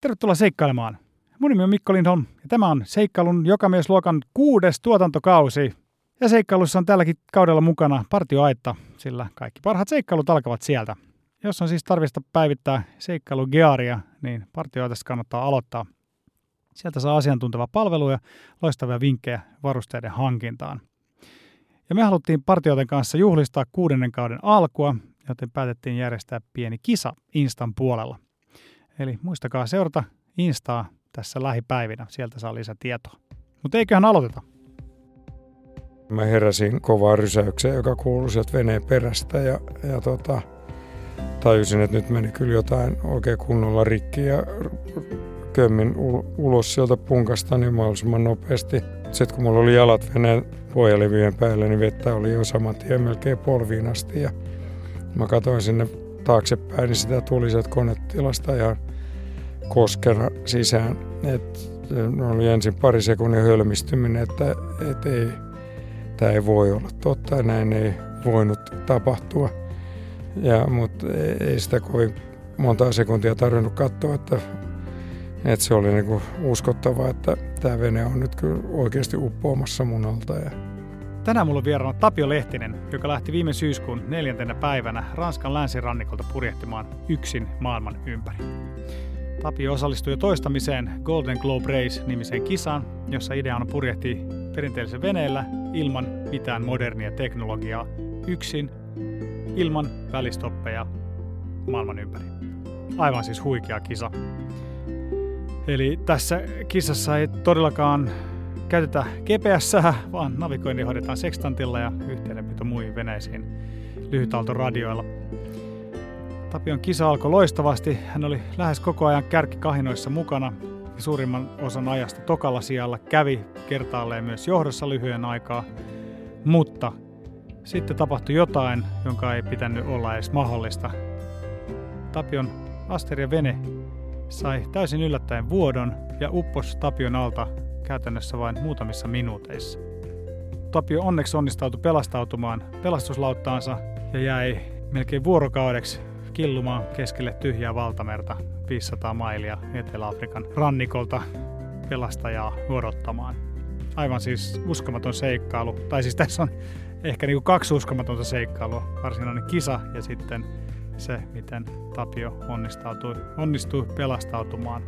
Tervetuloa seikkailemaan. Mun nimi on Mikko Lindholm ja tämä on seikkailun jokamiesluokan kuudes tuotantokausi. Ja seikkailussa on tälläkin kaudella mukana partioaitta, sillä kaikki parhaat seikkailut alkavat sieltä. Jos on siis tarvista päivittää seikkailugearia, niin partioaitasta kannattaa aloittaa. Sieltä saa asiantunteva palvelu ja loistavia vinkkejä varusteiden hankintaan. Ja me haluttiin partioiden kanssa juhlistaa kuudennen kauden alkua, joten päätettiin järjestää pieni kisa Instan puolella. Eli muistakaa seurata Instaa tässä lähipäivinä, sieltä saa lisätietoa. Mutta eiköhän aloiteta. Mä heräsin kovaa rysäykseen, joka kuului sieltä veneen perästä ja, ja tota, tajusin, että nyt meni kyllä jotain oikein kunnolla rikki ja kömmin ulos sieltä punkasta niin mahdollisimman nopeasti. Sitten kun mulla oli jalat veneen pohjalevyjen päällä, niin vettä oli jo saman tien melkein polviin asti. Ja mä katsoin sinne taaksepäin, niin sitä tuli sieltä konetilasta ihan koskena sisään. Et, oli ensin pari sekunnin hölmistyminen, että et ei, tämä ei voi olla totta näin ei voinut tapahtua. Ja, mutta ei sitä kovin monta sekuntia tarvinnut katsoa, että, että se oli niinku uskottavaa, että tämä vene on nyt kyllä oikeasti uppoamassa mun alta. Ja... Tänään mulla on vieraana Tapio Lehtinen, joka lähti viime syyskuun neljäntenä päivänä Ranskan länsirannikolta purjehtimaan yksin maailman ympäri. Tapio osallistui jo toistamiseen Golden Globe Race-nimiseen kisaan, jossa idea on purjehtia perinteisellä veneellä ilman mitään modernia teknologiaa yksin, ilman välistoppeja maailman ympäri. Aivan siis huikea kisa. Eli tässä kisassa ei todellakaan käytetä GPS, vaan navigointi hoidetaan sekstantilla ja yhteydenpito muihin veneisiin lyhytaltoradioilla. Tapion kisa alkoi loistavasti. Hän oli lähes koko ajan kärkikahinoissa mukana ja suurimman osan ajasta tokalla sijalla kävi kertaalleen myös johdossa lyhyen aikaa. Mutta sitten tapahtui jotain, jonka ei pitänyt olla edes mahdollista. Tapion Asteria vene sai täysin yllättäen vuodon ja uppos Tapion alta käytännössä vain muutamissa minuuteissa. Tapio onneksi onnistautui pelastautumaan pelastuslauttaansa ja jäi melkein vuorokaudeksi killumaan keskelle tyhjää valtamerta 500 mailia Etelä-Afrikan rannikolta pelastajaa odottamaan. Aivan siis uskomaton seikkailu. Tai siis tässä on ehkä niin kuin kaksi uskomatonta seikkailua. Varsinainen kisa ja sitten se, miten Tapio onnistautui, onnistui pelastautumaan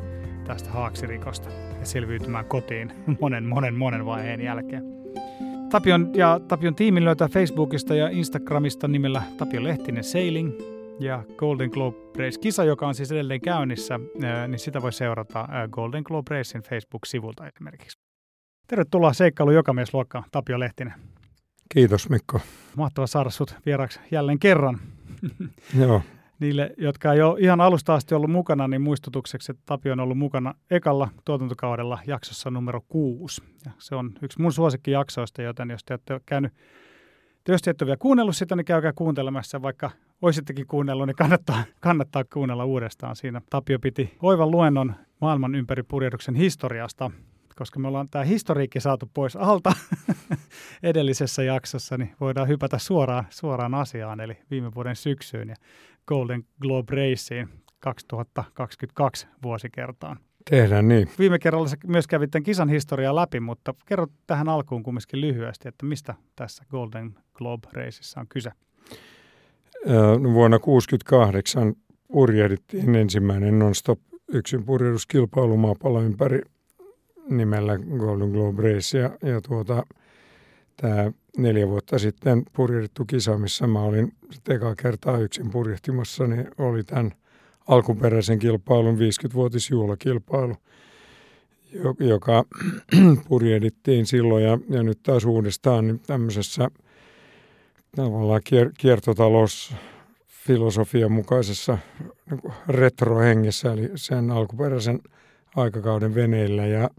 tästä haaksirikosta ja selviytymään kotiin monen, monen, monen vaiheen jälkeen. Tapion ja Tapion tiimin löytää Facebookista ja Instagramista nimellä Tapio Lehtinen Sailing ja Golden Globe Race-kisa, joka on siis edelleen käynnissä, niin sitä voi seurata Golden Globe Racein Facebook-sivulta esimerkiksi. Tervetuloa seikkailu jokamiesluokkaan, Tapio Lehtinen. Kiitos Mikko. Mahtava saada sut vieraaksi jälleen kerran. Joo. Niille, jotka ei ole ihan alusta asti ollut mukana, niin muistutukseksi, että Tapio on ollut mukana ekalla tuotantokaudella jaksossa numero kuusi. Ja se on yksi mun suosikkijaksoista, joten jos te olette käynyt jos te ette ole vielä kuunnellut sitä, niin käykää kuuntelemassa, vaikka oisittekin kuunnellut, niin kannattaa, kannattaa kuunnella uudestaan. Siinä Tapio piti oivan luennon maailman ympäri purjehduksen historiasta, koska me ollaan tämä historiikki saatu pois alta edellisessä jaksossa, niin voidaan hypätä suoraan, suoraan asiaan, eli viime vuoden syksyyn ja Golden Globe Raceen 2022 vuosikertaan. Tehdään niin. Viime kerralla sä myös kävit tämän kisan historiaa läpi, mutta kerro tähän alkuun kumminkin lyhyesti, että mistä tässä Golden Globe Raceissa on kyse? Vuonna 1968 purjehdittiin ensimmäinen non-stop yksin purjehduskilpailu maapallon ympäri nimellä Golden Globe Race. Ja, ja tuota, tämä neljä vuotta sitten purjehdittu kisa, missä mä olin eka kertaa yksin purjehtimassa, niin oli tämän alkuperäisen kilpailun 50-vuotisjuhlakilpailu, joka purjehdittiin silloin ja, ja nyt taas uudestaan niin tämmöisessä tavallaan kier, kiertotalous filosofian mukaisessa niin retrohengessä, eli sen alkuperäisen aikakauden veneillä, ja,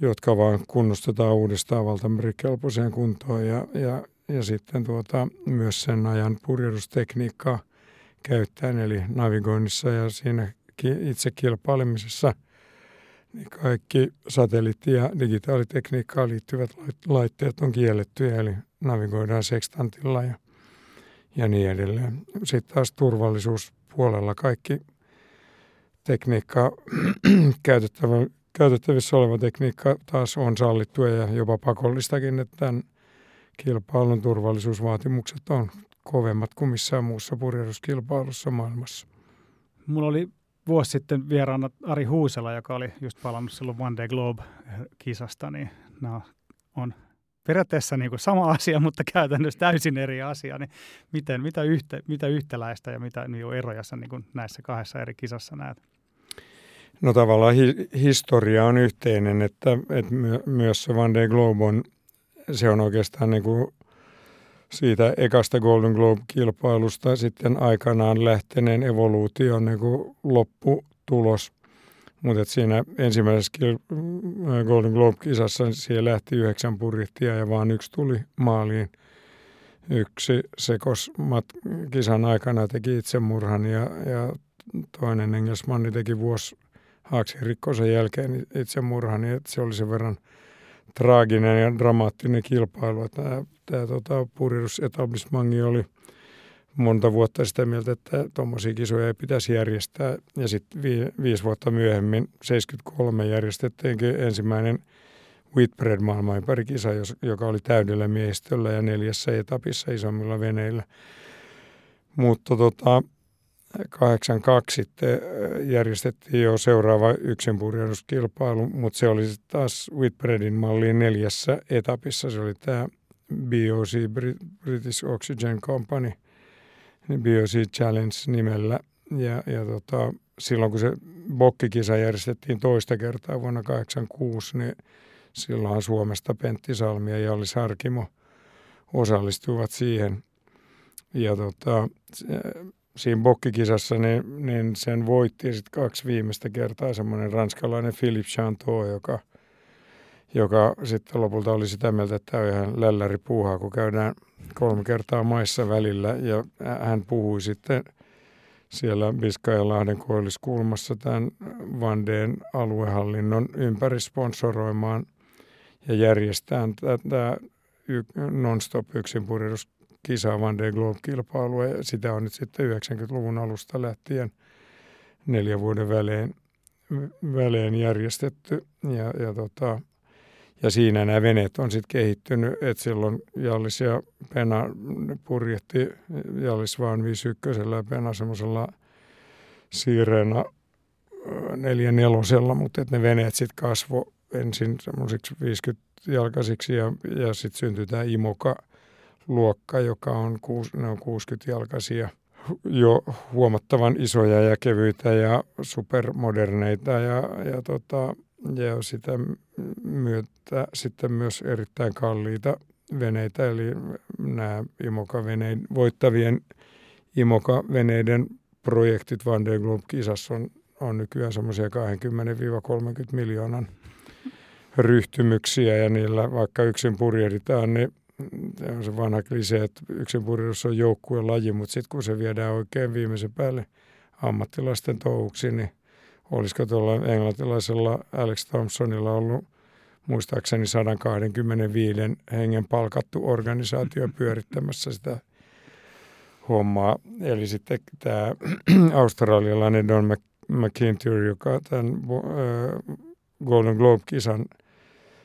jotka vaan kunnostetaan uudestaan valtamerikelpoiseen kuntoon ja, ja, ja sitten tuota, myös sen ajan purjehdustekniikkaa käyttäen, eli navigoinnissa ja siinä itse kilpailemisessa niin kaikki satelliitti- ja digitaalitekniikkaan liittyvät laitteet on kiellettyjä, eli navigoidaan sekstantilla ja, ja niin edelleen. Sitten taas turvallisuuspuolella kaikki tekniikka, käytettävissä oleva tekniikka taas on sallittua ja jopa pakollistakin, että tämän kilpailun turvallisuusvaatimukset on kovemmat kuin missään muussa purjehduskilpailussa maailmassa. Mulla oli vuosi sitten vieraana Ari Huusela, joka oli just palannut silloin One Day Globe-kisasta, niin nämä on periaatteessa niin kuin sama asia, mutta käytännössä täysin eri asia. Niin miten, mitä, yhtä, mitä yhtäläistä ja mitä niin eroja sä niin näissä kahdessa eri kisassa näet? No tavallaan hi- historia on yhteinen, että, että my- myös se One Day Globe on, se on oikeastaan niin kuin siitä ekasta Golden Globe-kilpailusta sitten aikanaan lähteneen evoluution niin kuin lopputulos. Mutta siinä ensimmäisessä Golden Globe-kisassa siellä lähti yhdeksän purjehtia ja vaan yksi tuli maaliin. Yksi sekos kisan aikana teki itsemurhan ja, ja toinen engelsmanni teki vuosi Haaksin rikkoisen jälkeen itsemurhan, niin se oli sen verran traaginen ja dramaattinen kilpailu. Tämä, tämä tota, purjehdusetablissmangi oli monta vuotta sitä mieltä, että tuommoisia kisoja ei pitäisi järjestää. Ja sitten vi, viisi vuotta myöhemmin, 73, järjestettiinkin ensimmäinen Whitbread maailmanpärikisa, joka oli täydellä miehistöllä ja neljässä etapissa isommilla veneillä. Mutta tota, 82 sitten äh, järjestettiin jo seuraava yksinpurjehduskilpailu, mutta se oli taas Whitbreadin malliin neljässä etapissa. Se oli tämä BOC, British Oxygen Company, BOC Challenge nimellä. Ja, ja tota, silloin kun se bokkikisa järjestettiin toista kertaa vuonna 1986, niin silloin Suomesta Pentti Salmi ja Jalli Sarkimo osallistuivat siihen. Ja tota, siinä bokkikisassa, niin, niin sen voitti sitten kaksi viimeistä kertaa semmoinen ranskalainen Philippe Chanteau, joka, joka sitten lopulta oli sitä mieltä, että tämä on ihan lälläri puuhaa, kun käydään kolme kertaa maissa välillä. Ja hän puhui sitten siellä Biskajanlahden koilliskulmassa tämän Vandeen aluehallinnon ympäri sponsoroimaan ja järjestään tätä non-stop yksinpurjehdus kisa Van de Globe-kilpailua ja sitä on nyt sitten 90-luvun alusta lähtien neljän vuoden välein, välein järjestetty. Ja, ja, tota, ja siinä nämä veneet on sitten kehittynyt, että silloin Jallis ja Pena purjehti Jallis vaan 51 ja Pena semmoisella Siirena neljä nelosella, mutta että ne veneet sitten kasvo ensin semmoisiksi 50 jalkaisiksi ja, ja sitten syntyi tämä Imoka – luokka, joka on, ne on 60-jalkaisia, jo huomattavan isoja ja kevyitä ja supermoderneita ja, ja, tota, ja sitä myötä sitten myös erittäin kalliita veneitä, eli nämä Imoka-veneiden, voittavien Imoka-veneiden projektit Van der Globe-kisassa on, on nykyään semmoisia 20-30 miljoonan ryhtymyksiä ja niillä vaikka yksin purjehditaan, niin on se vanha klise, että yksinpurjehdus on joukkueen laji, mutta sitten kun se viedään oikein viimeisen päälle ammattilaisten touhuksi, niin olisiko tuolla englantilaisella Alex Thompsonilla ollut muistaakseni 125 hengen palkattu organisaatio pyörittämässä sitä hommaa. Eli sitten tämä australialainen Don McIntyre, joka tämän Golden Globe-kisan –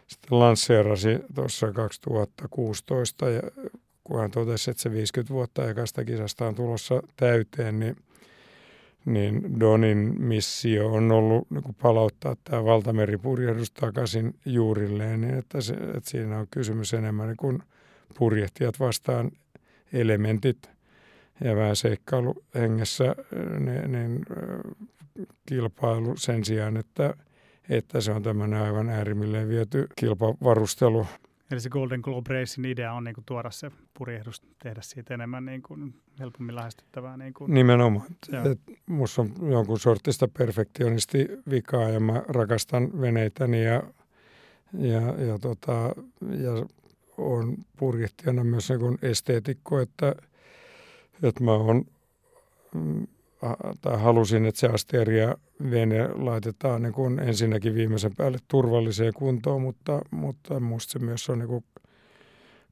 sitten lanseerasi tuossa 2016 ja kun hän totesi, että se 50 vuotta ekasta kisasta on tulossa täyteen, niin, niin Donin missio on ollut niin palauttaa tämä valtameripurjehdus takaisin juurilleen, niin että, se, että siinä on kysymys enemmän niin kuin purjehtijat vastaan elementit ja vähän seikkailuhengessä niin, niin, kilpailu sen sijaan, että – että se on tämmöinen aivan äärimmilleen viety kilpavarustelu. Eli se Golden Globe Racing idea on niin kuin tuoda se purjehdus, tehdä siitä enemmän niin kuin helpommin lähestyttävää. Niin kuin. Nimenomaan. Minusta on jonkun sortista perfektionisti vikaa ja mä rakastan veneitäni ja, ja, ja, tota, ja on purjehtijana myös niin esteetikko, että, että mä oon mm, tai halusin, että se asteria vene laitetaan niin kuin ensinnäkin viimeisen päälle turvalliseen kuntoon, mutta, mutta musta se myös on niin kuin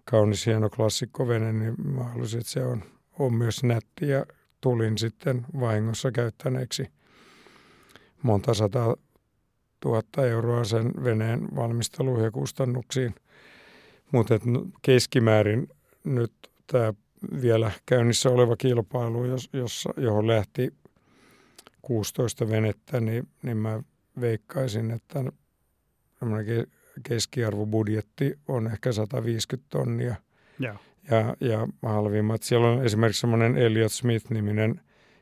kaunis hieno klassikkovene, niin mä halusin, että se on, on myös nätti ja tulin sitten vahingossa käyttäneeksi monta sata tuhatta euroa sen veneen valmisteluun ja kustannuksiin. Mutta keskimäärin nyt tämä vielä käynnissä oleva kilpailu, jossa, johon lähti 16 venettä, niin, niin mä veikkaisin, että keskiarvobudjetti on ehkä 150 tonnia. Ja, ja, ja halvimmat. Siellä on esimerkiksi semmoinen Elliot Smith-niminen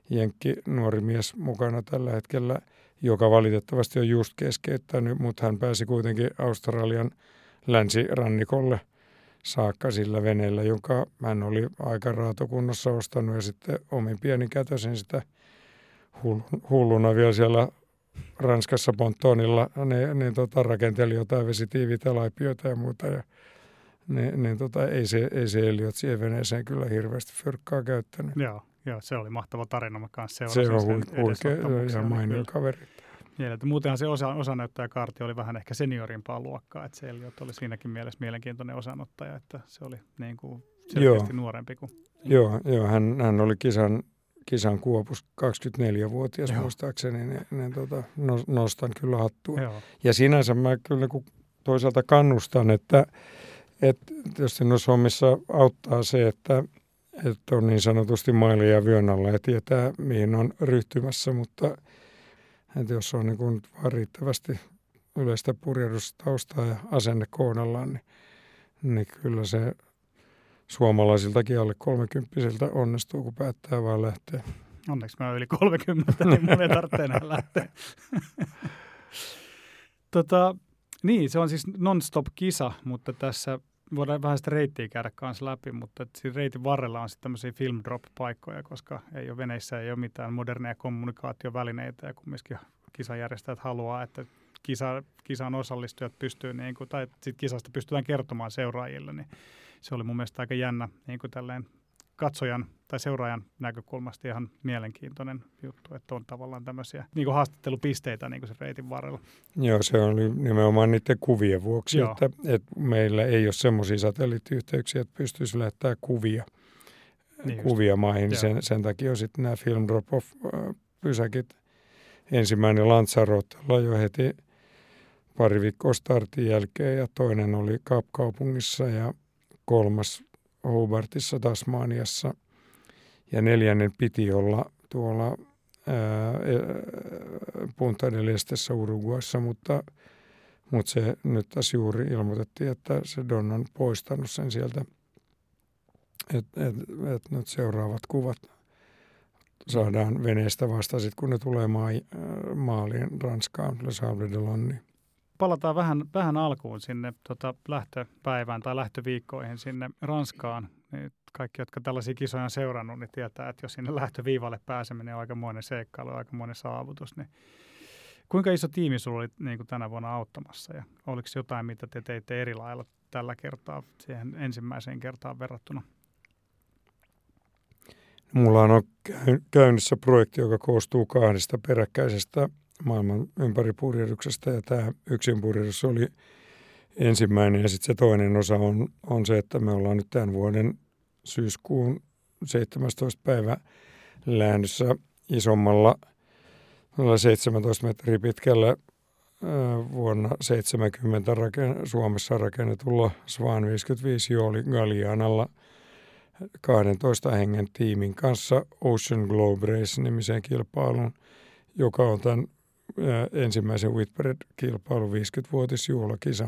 jenkki nuori mies mukana tällä hetkellä, joka valitettavasti on just keskeyttänyt, mutta hän pääsi kuitenkin Australian länsirannikolle saakka sillä veneellä, jonka hän oli aika raatokunnossa ostanut ja sitten omin pienin kätösin sitä hulluna vielä siellä Ranskassa Pontonilla ne, ne tota, rakenteli jotain vesitiiviitä laipioita ja muuta. Ja, ne, ne, tota, ei, se, ei se Eliot siihen veneeseen kyllä hirveästi fyrkkaa käyttänyt. Joo, joo, se oli mahtava tarina. Mä kanssa se on huikea ja mainio kaveri. Mieltä. Muutenhan se osa, osanäyttäjäkaarti oli vähän ehkä seniorimpaa luokkaa, että se Eliot oli siinäkin mielessä mielenkiintoinen osanottaja, että se oli niin kuin selkeästi joo. nuorempi kuin... Joo, joo hän, hän oli kisan kisan kuopus 24-vuotias Joo. muistaakseni, niin, niin tota, nostan kyllä hattua. Joo. Ja sinänsä mä kyllä kun toisaalta kannustan, että, että tietysti noissa hommissa auttaa se, että, että on niin sanotusti mailia vyön alla ja tietää, mihin on ryhtymässä, mutta että jos on niin kuin vaan riittävästi yleistä purjehdustaustaa ja asenne kohdallaan, niin, niin kyllä se suomalaisiltakin alle kolmekymppisiltä onnistuu, kun päättää vaan lähteä. Onneksi mä yli 30, niin mun ei tarvitse enää lähteä. tota, niin, se on siis non-stop-kisa, mutta tässä voidaan vähän sitä reittiä käydä kanssa läpi, mutta siinä reitin varrella on sitten tämmöisiä film drop-paikkoja, koska ei ole veneissä, ei ole mitään moderneja kommunikaatiovälineitä ja kumminkin kisajärjestäjät haluaa, että kisa, kisan osallistujat pystyy, niin kuin, tai sit kisasta pystytään kertomaan seuraajille, niin se oli mun mielestä aika jännä niin kuin tälleen katsojan tai seuraajan näkökulmasta ihan mielenkiintoinen juttu, että on tavallaan tämmöisiä niin kuin haastattelupisteitä niin kuin se reitin varrella. Joo, se oli nimenomaan niiden kuvien vuoksi, että, että meillä ei ole semmoisia satelliittiyhteyksiä, että pystyisi lähettämään kuvia, niin kuvia maihin. Sen, sen takia on sitten nämä film drop-off pysäkit. Ensimmäinen Lanzarotella jo heti pari viikkoa startin jälkeen ja toinen oli Kapkaupungissa ja kolmas Hobartissa Tasmaniassa. Ja neljännen piti olla tuolla Punta del Estessä Uruguassa, mutta, mutta se nyt tässä juuri ilmoitettiin, että se Don on poistanut sen sieltä, että et, et nyt seuraavat kuvat saadaan veneestä vasta sitten, kun ne tulee maa, maaliin Ranskaan, Le Sable de Lonne palataan vähän, vähän alkuun sinne tota, lähtöpäivään tai lähtöviikkoihin sinne Ranskaan. Niin kaikki, jotka tällaisia kisoja on seurannut, niin tietää, että jos sinne lähtöviivalle pääseminen on aikamoinen seikkailu, aikamoinen saavutus, niin kuinka iso tiimi sinulla oli niin kuin tänä vuonna auttamassa ja oliko jotain, mitä te teitte eri lailla tällä kertaa siihen ensimmäiseen kertaan verrattuna? Mulla on käynnissä projekti, joka koostuu kahdesta peräkkäisestä maailman ympäripurjehduksesta ja tämä yksinpurjehdus oli ensimmäinen ja sitten se toinen osa on, on se, että me ollaan nyt tämän vuoden syyskuun 17. päivä lähdössä isommalla 17 metriä pitkällä vuonna 70 raken, Suomessa rakennetulla Svan 55 Jooli Galianalla 12 hengen tiimin kanssa Ocean Globe Race-nimiseen kilpailuun, joka on tämän ensimmäisen Whitbread-kilpailun 50-vuotisjuhlakisa.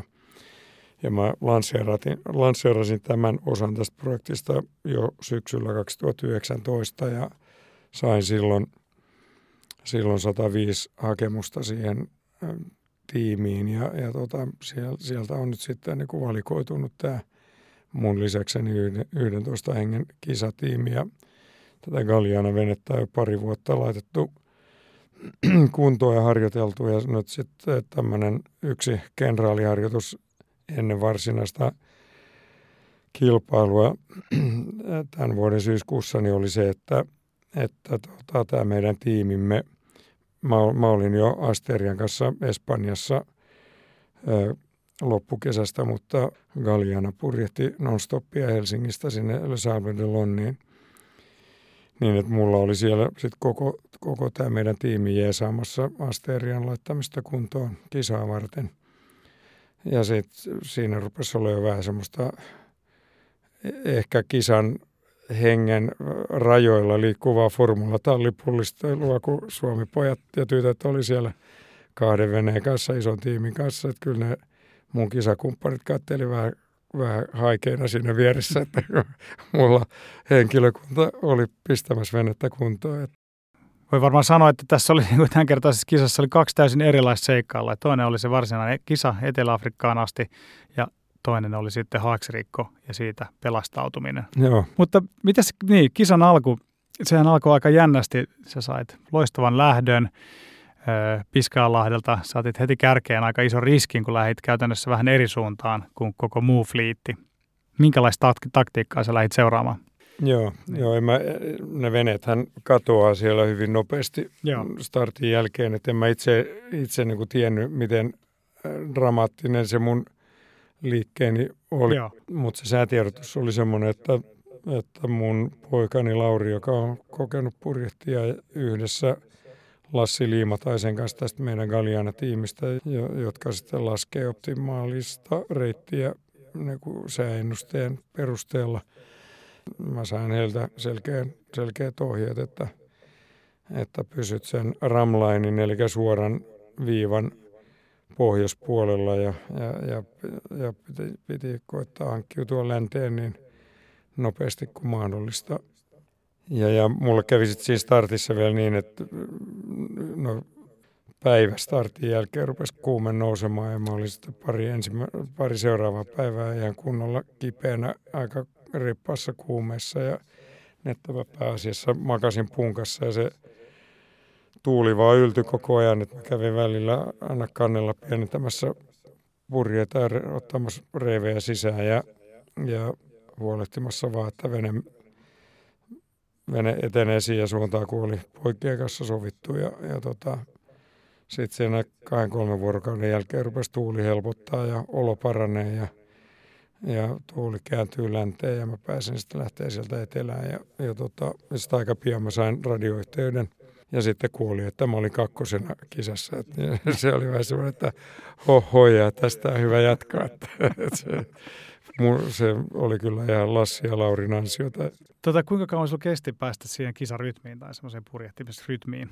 Ja mä lanseerasin, lanseerasin tämän osan tästä projektista jo syksyllä 2019 ja sain silloin, silloin 105 hakemusta siihen tiimiin ja, ja tota, sieltä on nyt sitten niin kuin valikoitunut tämä mun lisäkseni 11 hengen kisatiimi ja tätä Galliana venettä jo pari vuotta laitettu kuntoa ja harjoiteltu ja nyt sitten tämmöinen yksi kenraaliharjoitus ennen varsinaista kilpailua tämän vuoden syyskuussa niin oli se, että, että tota, tämä meidän tiimimme, mä, mä olin jo Asterian kanssa Espanjassa ö, loppukesästä, mutta Galliana purjehti nonstoppia Helsingistä sinne Le de Lonniin – niin, että mulla oli siellä sit koko, koko tämä meidän tiimi jeesaamassa Asterian laittamista kuntoon kisaa varten. Ja sitten siinä rupesi olla jo vähän semmoista ehkä kisan hengen rajoilla liikkuvaa formulatallipullistelua, kun Suomi pojat ja tytöt oli siellä kahden veneen kanssa, ison tiimin kanssa. Että kyllä ne mun kisakumppanit katteli vähän, vähän haikeina siinä vieressä, että mulla henkilökunta oli pistämässä venettä kuntoon. Voi varmaan sanoa, että tässä oli niin tämänkertaisessa kisassa oli kaksi täysin erilaista seikkailla. Toinen oli se varsinainen kisa Etelä-Afrikkaan asti ja toinen oli sitten haaksirikko ja siitä pelastautuminen. Joo. Mutta mitäs, niin, kisan alku, sehän alkoi aika jännästi. Sä sait loistavan lähdön Piskaanlahdelta. Saatit heti kärkeen aika iso riskin, kun lähdit käytännössä vähän eri suuntaan kuin koko muu fliitti. Minkälaista taktiikkaa sä lähdit seuraamaan? Joo, niin. joo en mä, ne veneethän katoaa siellä hyvin nopeasti joo. startin jälkeen, että en mä itse, itse niin kuin tiennyt, miten dramaattinen se mun liikkeeni oli, mutta se säätiedotus oli semmoinen, että, että mun poikani Lauri, joka on kokenut purjehtia yhdessä Lassi Liimataisen kanssa tästä meidän Galliana-tiimistä, jotka sitten laskee optimaalista reittiä niin kuin sääennusteen perusteella – Mä sain heiltä selkeän, selkeät ohjeet, että, että pysyt sen ramlainin, eli suoran viivan pohjoispuolella ja, ja, ja, ja piti, piti koittaa hankkiutua länteen niin nopeasti kuin mahdollista. Ja, ja mulle kävi sitten siinä startissa vielä niin, että no, päivä startin jälkeen rupesi kuume nousemaan ja mä olin sitten pari, ensimmä, pari seuraavaa päivää ihan kunnolla kipeänä aika rippaassa kuumeessa ja nettävä pääasiassa makasin punkassa ja se tuuli vaan yltyi koko ajan, että mä kävin välillä aina kannella pienentämässä purjeita ja ottamassa reivejä sisään ja, ja huolehtimassa vaan, että vene, vene etenee siihen suuntaan, kun oli poikien kanssa sovittu ja, ja tota, sitten siinä kahden kolmen vuorokauden jälkeen rupesi tuuli helpottaa ja olo paranee ja ja tuuli kääntyy länteen ja mä pääsin sitten lähteä sieltä etelään ja, ja tota, sitten aika pian mä sain radioyhteyden ja sitten kuuli, että mä olin kakkosena kisassa. Et, se oli vähän semmoinen, että hoho ja tästä on hyvä jatkaa. Että, et se, se oli kyllä ihan Lassi ja Laurin ansiota. Tota, kuinka kauan sinulla kesti päästä siihen kisarytmiin tai semmoiseen purjehtimisrytmiin?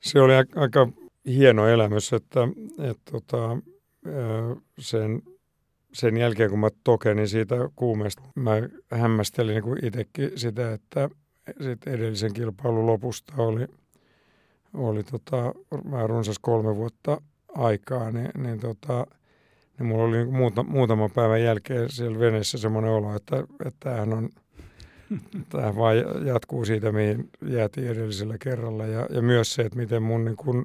Se oli aika hieno elämys, että, että tota, sen sen jälkeen, kun mä tokenin siitä kuumeesta, mä hämmästelin niin itsekin sitä, että sit edellisen kilpailun lopusta oli, oli tota, vähän runsas kolme vuotta aikaa, niin, niin, tota, niin mulla oli niin muuta, muutaman päivän jälkeen siellä veneessä semmoinen olo, että, että tämähän on Tämä vaan jatkuu siitä, mihin jäätiin edellisellä kerralla. Ja, ja myös se, että miten mun niin kun,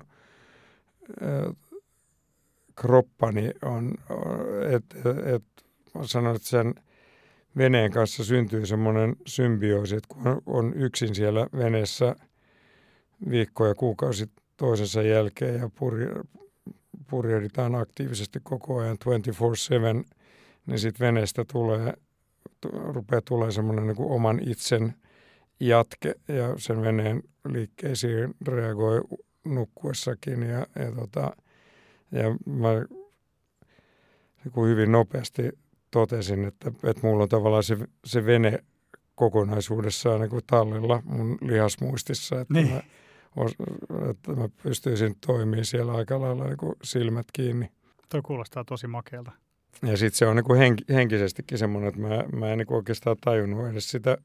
kroppani on, että et, sanon, että sen veneen kanssa syntyy semmoinen symbioosi, että kun on yksin siellä veneessä viikkoja, kuukausi toisensa jälkeen ja purjehditaan aktiivisesti koko ajan 24-7, niin sitten veneestä tulee, rupeaa tulee semmoinen niin oman itsen jatke ja sen veneen liikkeisiin reagoi nukkuessakin ja, ja tota, ja mä niin hyvin nopeasti totesin, että, että mulla on tavallaan se, se vene kokonaisuudessaan niin kuin tallella mun lihasmuistissa, että, niin. mä, että mä pystyisin toimimaan siellä aika lailla niin kuin silmät kiinni. Tuo kuulostaa tosi makealta. Ja sitten se on niin kuin henk, henkisestikin semmoinen, että mä, mä en niin kuin oikeastaan tajunnut edes sitä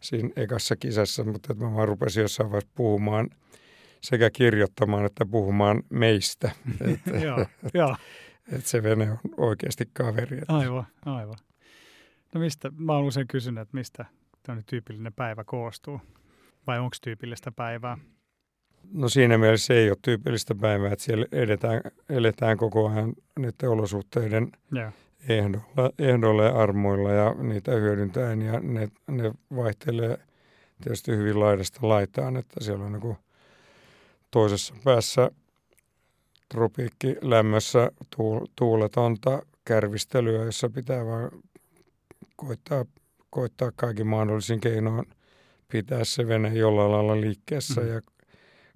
siinä ekassa kisassa, mutta että mä vaan rupesin jossain vaiheessa puhumaan – sekä kirjoittamaan että puhumaan meistä. että, joo, joo. että se vene on oikeasti kaveri. Että. Aivan, aivan. No mistä, mä oon usein kysynyt, että mistä tämmöinen tyypillinen päivä koostuu? Vai onko tyypillistä päivää? No siinä mielessä ei ole tyypillistä päivää, että siellä edetään, eletään koko ajan niiden olosuhteiden yeah. ehdolla, ehdolla ja armoilla ja niitä hyödyntäen ja ne, ne vaihtelee tietysti hyvin laidasta laitaan, että siellä on niin toisessa päässä tropiikkilämmössä tuuletonta kärvistelyä, jossa pitää vaan koittaa, koittaa kaikin mahdollisin keinoin pitää se vene jollain lailla liikkeessä mm. ja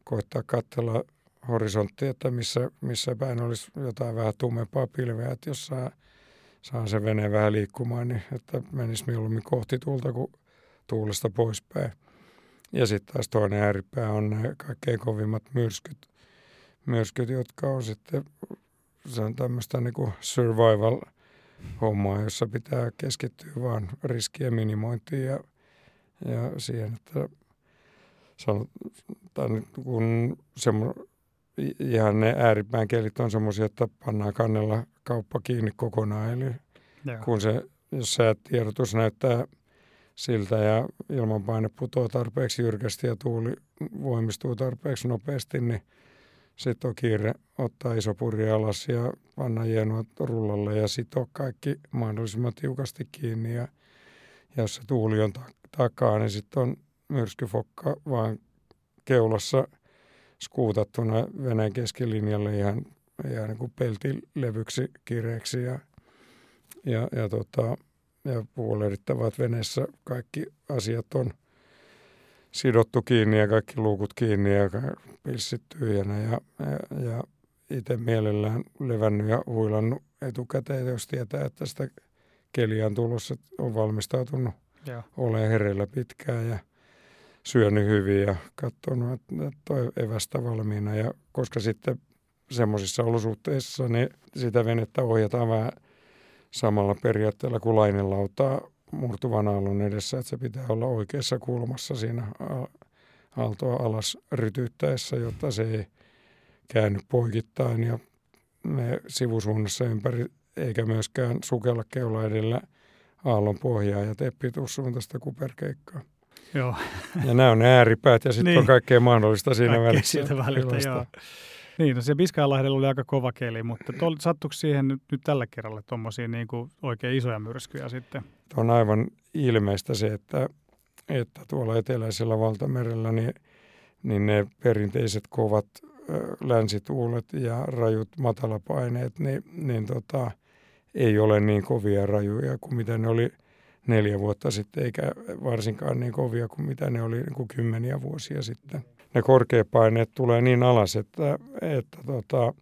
koittaa katsella horisonttia, että missä, missä päin olisi jotain vähän tummempaa pilveä, että jos saa, saa se vene vähän liikkumaan, niin että menisi mieluummin kohti tuulta kuin tuulesta poispäin. Ja sitten taas toinen ääripää on ne kaikkein kovimmat myrskyt, myrskyt jotka on sitten se on tämmöistä niin survival-hommaa, jossa pitää keskittyä vaan riskien minimointiin ja, ja siihen, että sanotaan, kun semmo, ihan ne ääripään kelit on semmoisia, että pannaan kannella kauppa kiinni kokonaan. Eli Joo. kun se, jos säätiedotus näyttää siltä ja ilmanpaine putoaa tarpeeksi jyrkästi ja tuuli voimistuu tarpeeksi nopeasti, niin sitten on kiire ottaa iso purje alas ja panna hienoa rullalle ja sitoa kaikki mahdollisimman tiukasti kiinni. Ja, ja jos se tuuli on takaa, niin sitten on myrskyfokka vaan keulassa skuutattuna veneen keskilinjalle ihan, ihan niin kuin peltilevyksi kireeksi ja, ja, ja, tota, ja huolehdittavat veneessä kaikki asiat on sidottu kiinni ja kaikki luukut kiinni ja pilssit tyhjänä ja, ja, ja itse mielellään levännyt ja huilannut etukäteen, jos tietää, että sitä keliä on tulossa, on valmistautunut olemaan hereillä pitkään ja syönyt hyvin ja katsonut, että toi evästä valmiina. Ja koska sitten semmoisissa olosuhteissa niin sitä venettä ohjataan vähän samalla periaatteella kuin lainelautaa murtuvan aallon edessä, että se pitää olla oikeassa kulmassa siinä aaltoa alas rytyttäessä, jotta se ei käänny poikittain ja me sivusuunnassa ympäri, eikä myöskään sukella keula edellä aallon pohjaa ja tee pituussuuntaista kuperkeikkaa. Joo. Ja nämä on ääripäät ja sitten niin. on kaikkea mahdollista siinä Kaikkea välissä. Siitä väliltä, joo. Niin, no se Biskajanlahdella oli aika kova keli, mutta tol, sattuiko siihen nyt, nyt tällä kerralla tuommoisia niin oikein isoja myrskyjä sitten? On aivan ilmeistä se, että, että tuolla eteläisellä valtamerellä niin, niin ne perinteiset kovat länsituulet ja rajut matalapaineet, niin, niin tota, ei ole niin kovia rajuja kuin mitä ne oli neljä vuotta sitten, eikä varsinkaan niin kovia kuin mitä ne oli niin kuin kymmeniä vuosia sitten ne korkeapaineet tulee niin alas, että, että, tota,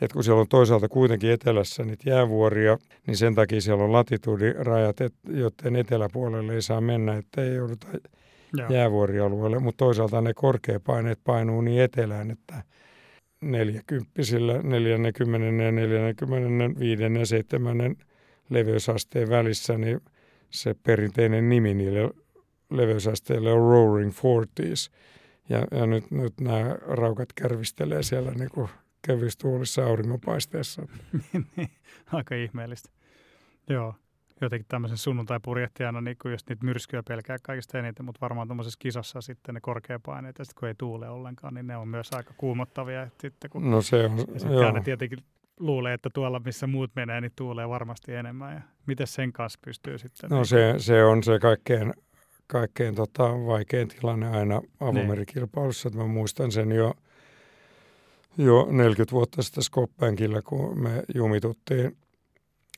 että kun siellä on toisaalta kuitenkin etelässä niitä jäävuoria, niin sen takia siellä on latituudirajat, joten eteläpuolelle ei saa mennä, että ei jouduta Joo. jäävuorialueelle, mutta toisaalta ne korkeapaineet painuu niin etelään, että 40, 40 ja 45 ja 7 leveysasteen välissä, niin se perinteinen nimi niille leveysasteille on Roaring Forties – ja, ja nyt, nyt nämä raukat kärvistelee siellä niin kuin kevystuulissa auringonpaisteessa. Niin, niin, aika ihmeellistä. Joo, jotenkin tämmöisen sunnuntai-purjehtijana, niin kuin jos niitä myrskyjä pelkää kaikista eniten, mutta varmaan tuommoisessa kisassa sitten ne korkeapaineet, ja sitten kun ei tuule ollenkaan, niin ne on myös aika kuumottavia. Että sitten kun, no se on, ja ne tietenkin luulee, että tuolla missä muut menee, niin tuulee varmasti enemmän. Ja miten sen kanssa pystyy sitten? No se, se on se kaikkein kaikkein tota, vaikein tilanne aina avomerikilpailussa. Niin. Mä muistan sen jo, jo 40 vuotta sitten Skoppenkillä, kun me jumituttiin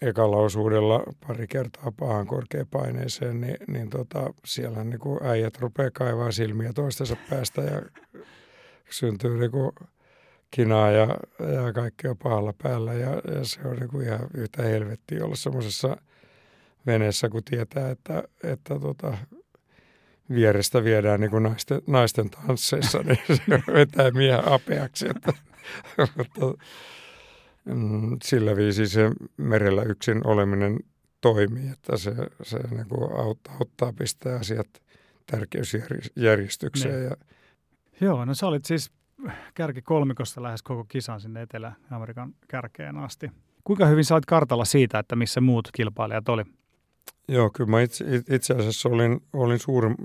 ekalla osuudella pari kertaa pahan korkeapaineeseen, niin, niin tota, siellä niin kuin äijät rupeaa kaivaa silmiä toistensa päästä ja syntyy niin kuin kinaa ja, ja kaikkea pahalla päällä ja, ja se on niin kuin ihan yhtä helvettiä olla semmoisessa veneessä, kun tietää, että, että tota, vierestä viedään niin kuin naisten, naisten tansseissa, niin se vetää miehen apeaksi. Että, mutta, mm, sillä viisi se merellä yksin oleminen toimii, että se, se niin kuin auttaa, auttaa pistää asiat tärkeysjärjestykseen. Niin. Ja... Joo, no sä olit siis kärki kolmikossa lähes koko kisan sinne Etelä-Amerikan kärkeen asti. Kuinka hyvin sä olit kartalla siitä, että missä muut kilpailijat oli? Joo, kyllä mä itse, itse asiassa olin, olin suurin,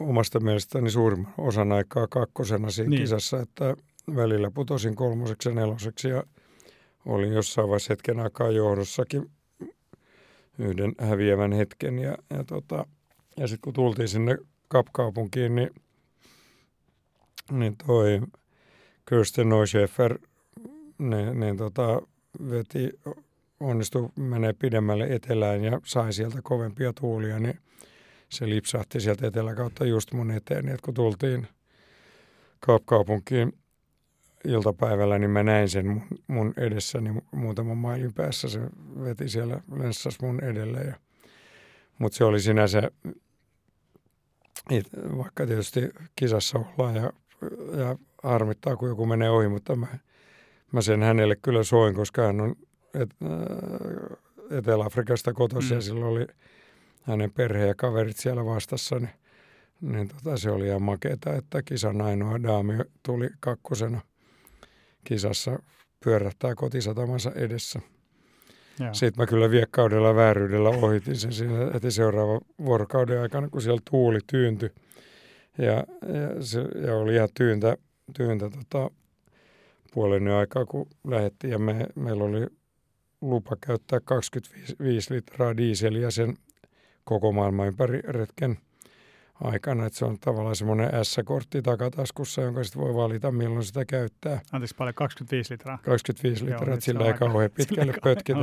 omasta mielestäni suurimman osan aikaa kakkosena siinä niin. kisassa, että välillä putosin kolmoseksi ja neloseksi ja olin jossain vaiheessa hetken aikaa johdossakin yhden häviävän hetken. Ja, ja, tota, ja sitten kun tultiin sinne Kapkaupunkiin, niin, niin toi Kirsten Neuschäfer niin, niin tota, veti, onnistui menee pidemmälle etelään ja sai sieltä kovempia tuulia, niin se lipsahti sieltä etelä kautta just mun eteen, niin että kun tultiin Kaapkaupunkiin iltapäivällä, niin mä näin sen mun, mun edessäni muutaman mailin päässä. Se veti siellä, lenssas mun edelle. Ja, mutta se oli sinänsä, vaikka tietysti kisassa ollaan ja, ja harmittaa, kun joku menee ohi, mutta mä, mä sen hänelle kyllä soin, koska hän on et, äh, Etelä-Afrikasta kotoisin mm. ja silloin oli hänen perhe ja kaverit siellä vastassa, niin, niin tota, se oli ihan makeeta, että kisan ainoa daami tuli kakkosena kisassa pyörähtää kotisatamansa edessä. Joo. Sitten mä kyllä viekkaudella vääryydellä ohitin sen siinä heti seuraava vuorokauden aikana, kun siellä tuuli tyyntyi. Ja, ja, se, ja oli ihan tyyntä, tyyntä tota, puolen aikaa, kun lähdettiin. Ja me, meillä oli lupa käyttää 25 litraa diiseliä sen koko maailman ympäri retken aikana. Että se on tavallaan semmoinen S-kortti takataskussa, jonka sitten voi valita, milloin sitä käyttää. Anteeksi, paljon? 25 litraa? 25 litraa, Joo, sillä ei kauhean pitkälle pötkitä.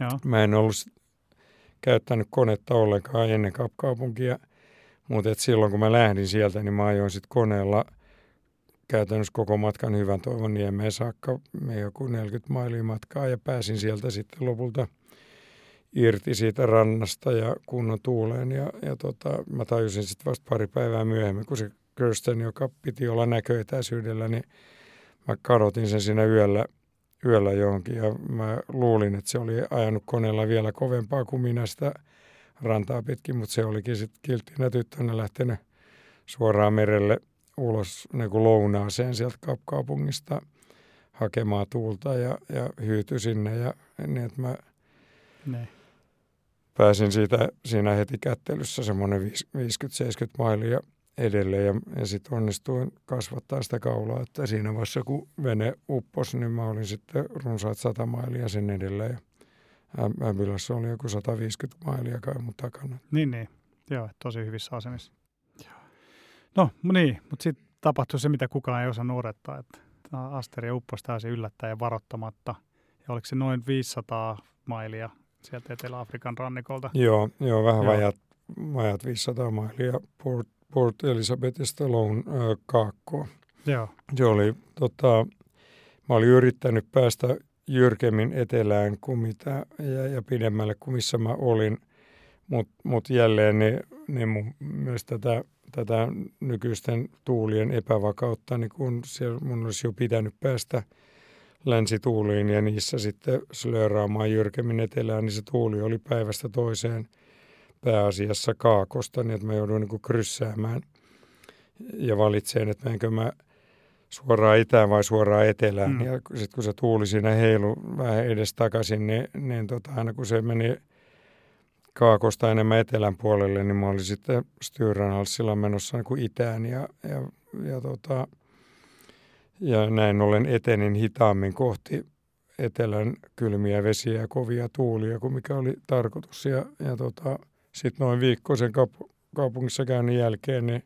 Joo. Mä en ollut käyttänyt konetta ollenkaan ennen kaupunkia, mutta et silloin kun mä lähdin sieltä, niin mä ajoin sitten koneella käytännössä koko matkan hyvän toivon niemeen saakka, me joku 40 mailia matkaa ja pääsin sieltä sitten lopulta – irti siitä rannasta ja kunnon tuuleen. Ja, ja tota, mä tajusin sitten vasta pari päivää myöhemmin, kun se Kirsten, joka piti olla näköetäisyydellä, niin mä kadotin sen siinä yöllä, yöllä johonkin. Ja mä luulin, että se oli ajanut koneella vielä kovempaa kuin minä sitä rantaa pitkin, mutta se olikin sitten kilttinä tyttönä lähtenyt suoraan merelle ulos niin kuin lounaaseen sieltä kaupungista hakemaan tuulta ja, ja hyytyi sinne. Ja niin, että mä ne pääsin siitä siinä heti kättelyssä semmoinen 50-70 mailia edelleen ja, ja sitten onnistuin kasvattaa sitä kaulaa, että siinä vaiheessa kun vene upposi, niin mä olin sitten runsaat 100 mailia sen edelleen ja Ämpilässä oli joku 150 mailia kai mun takana. Niin, niin. Joo, tosi hyvissä asemissa. No niin, mutta sitten tapahtui se, mitä kukaan ei osannut odottaa, että Asteria upposi täysin yllättäen ja varoittamatta. Ja oliko se noin 500 mailia sieltä Etelä-Afrikan rannikolta. Joo, joo vähän joo. Vajat, vajat 500 mailia Port, Port Elizabethista Loun äh, kaakkoon. Joo. Se oli, tota, mä olin yrittänyt päästä jyrkemmin etelään kuin mitä, ja, ja pidemmälle kuin missä mä olin, mutta mut jälleen ne, ne mun, myös tätä, tätä nykyisten tuulien epävakautta, niin kun siellä mun olisi jo pitänyt päästä – länsituuliin ja niissä sitten slööraamaan jyrkemmin etelään, niin se tuuli oli päivästä toiseen pääasiassa kaakosta, niin että mä jouduin niin kryssäämään ja valitseen, että menenkö mä suoraan itään vai suoraan etelään. Mm. Ja sitten kun se tuuli siinä heilu vähän edes takaisin, niin, niin tota, aina kun se meni kaakosta enemmän etelän puolelle, niin mä olin sitten Styrranhalsilla menossa niin kuin itään ja, ja, ja tota, ja näin ollen etenin hitaammin kohti etelän kylmiä vesiä ja kovia tuulia kuin mikä oli tarkoitus. Ja, ja tota, sitten noin viikkoisen kaup- kaupungissa käynnin jälkeen, niin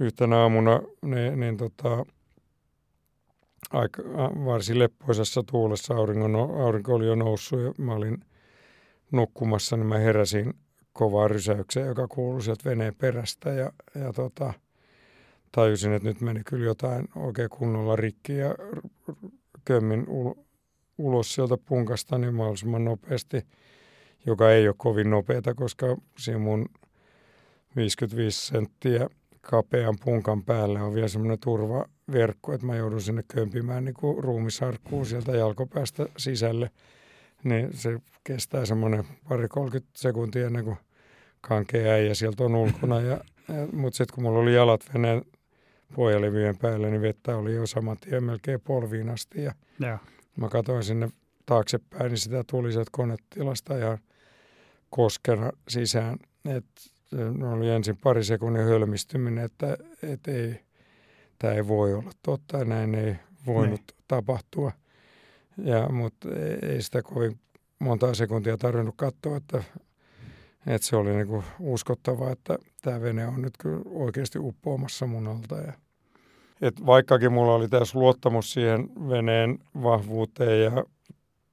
yhtenä aamuna ne, niin tota, aika, varsin leppoisessa tuulessa aurinko, aurinko oli jo noussut ja mä olin nukkumassa, niin mä heräsin kovaa rysäykseen, joka kuului sieltä veneen perästä ja, ja tota, tajusin, että nyt meni kyllä jotain oikein kunnolla rikki ja kömmin ulos sieltä punkasta niin mahdollisimman nopeasti, joka ei ole kovin nopeata, koska siinä mun 55 senttiä kapean punkan päälle on vielä semmoinen turvaverkko, että mä joudun sinne kömpimään niin kuin ruumisarkkuun sieltä jalkopäästä sisälle. Niin se kestää semmoinen pari 30 sekuntia ennen kuin kankea äijä sieltä on ulkona. Ja, ja, mutta sitten kun mulla oli jalat veneen pohjalevyjen päällä, niin vettä oli jo saman tien melkein polviin asti. Ja ja. Mä katsoin sinne taaksepäin, niin sitä tuli sieltä konetilasta ja koskena sisään. Et, oli ensin pari sekunnin hölmistyminen, että et ei, tämä ei voi olla totta, näin ei voinut niin. tapahtua. Ja, mutta ei sitä kovin monta sekuntia tarvinnut katsoa, että, että se oli niinku uskottavaa, että tämä vene on nyt kyllä oikeasti uppoamassa mun alta. Ja, et vaikkakin mulla oli tässä luottamus siihen veneen vahvuuteen ja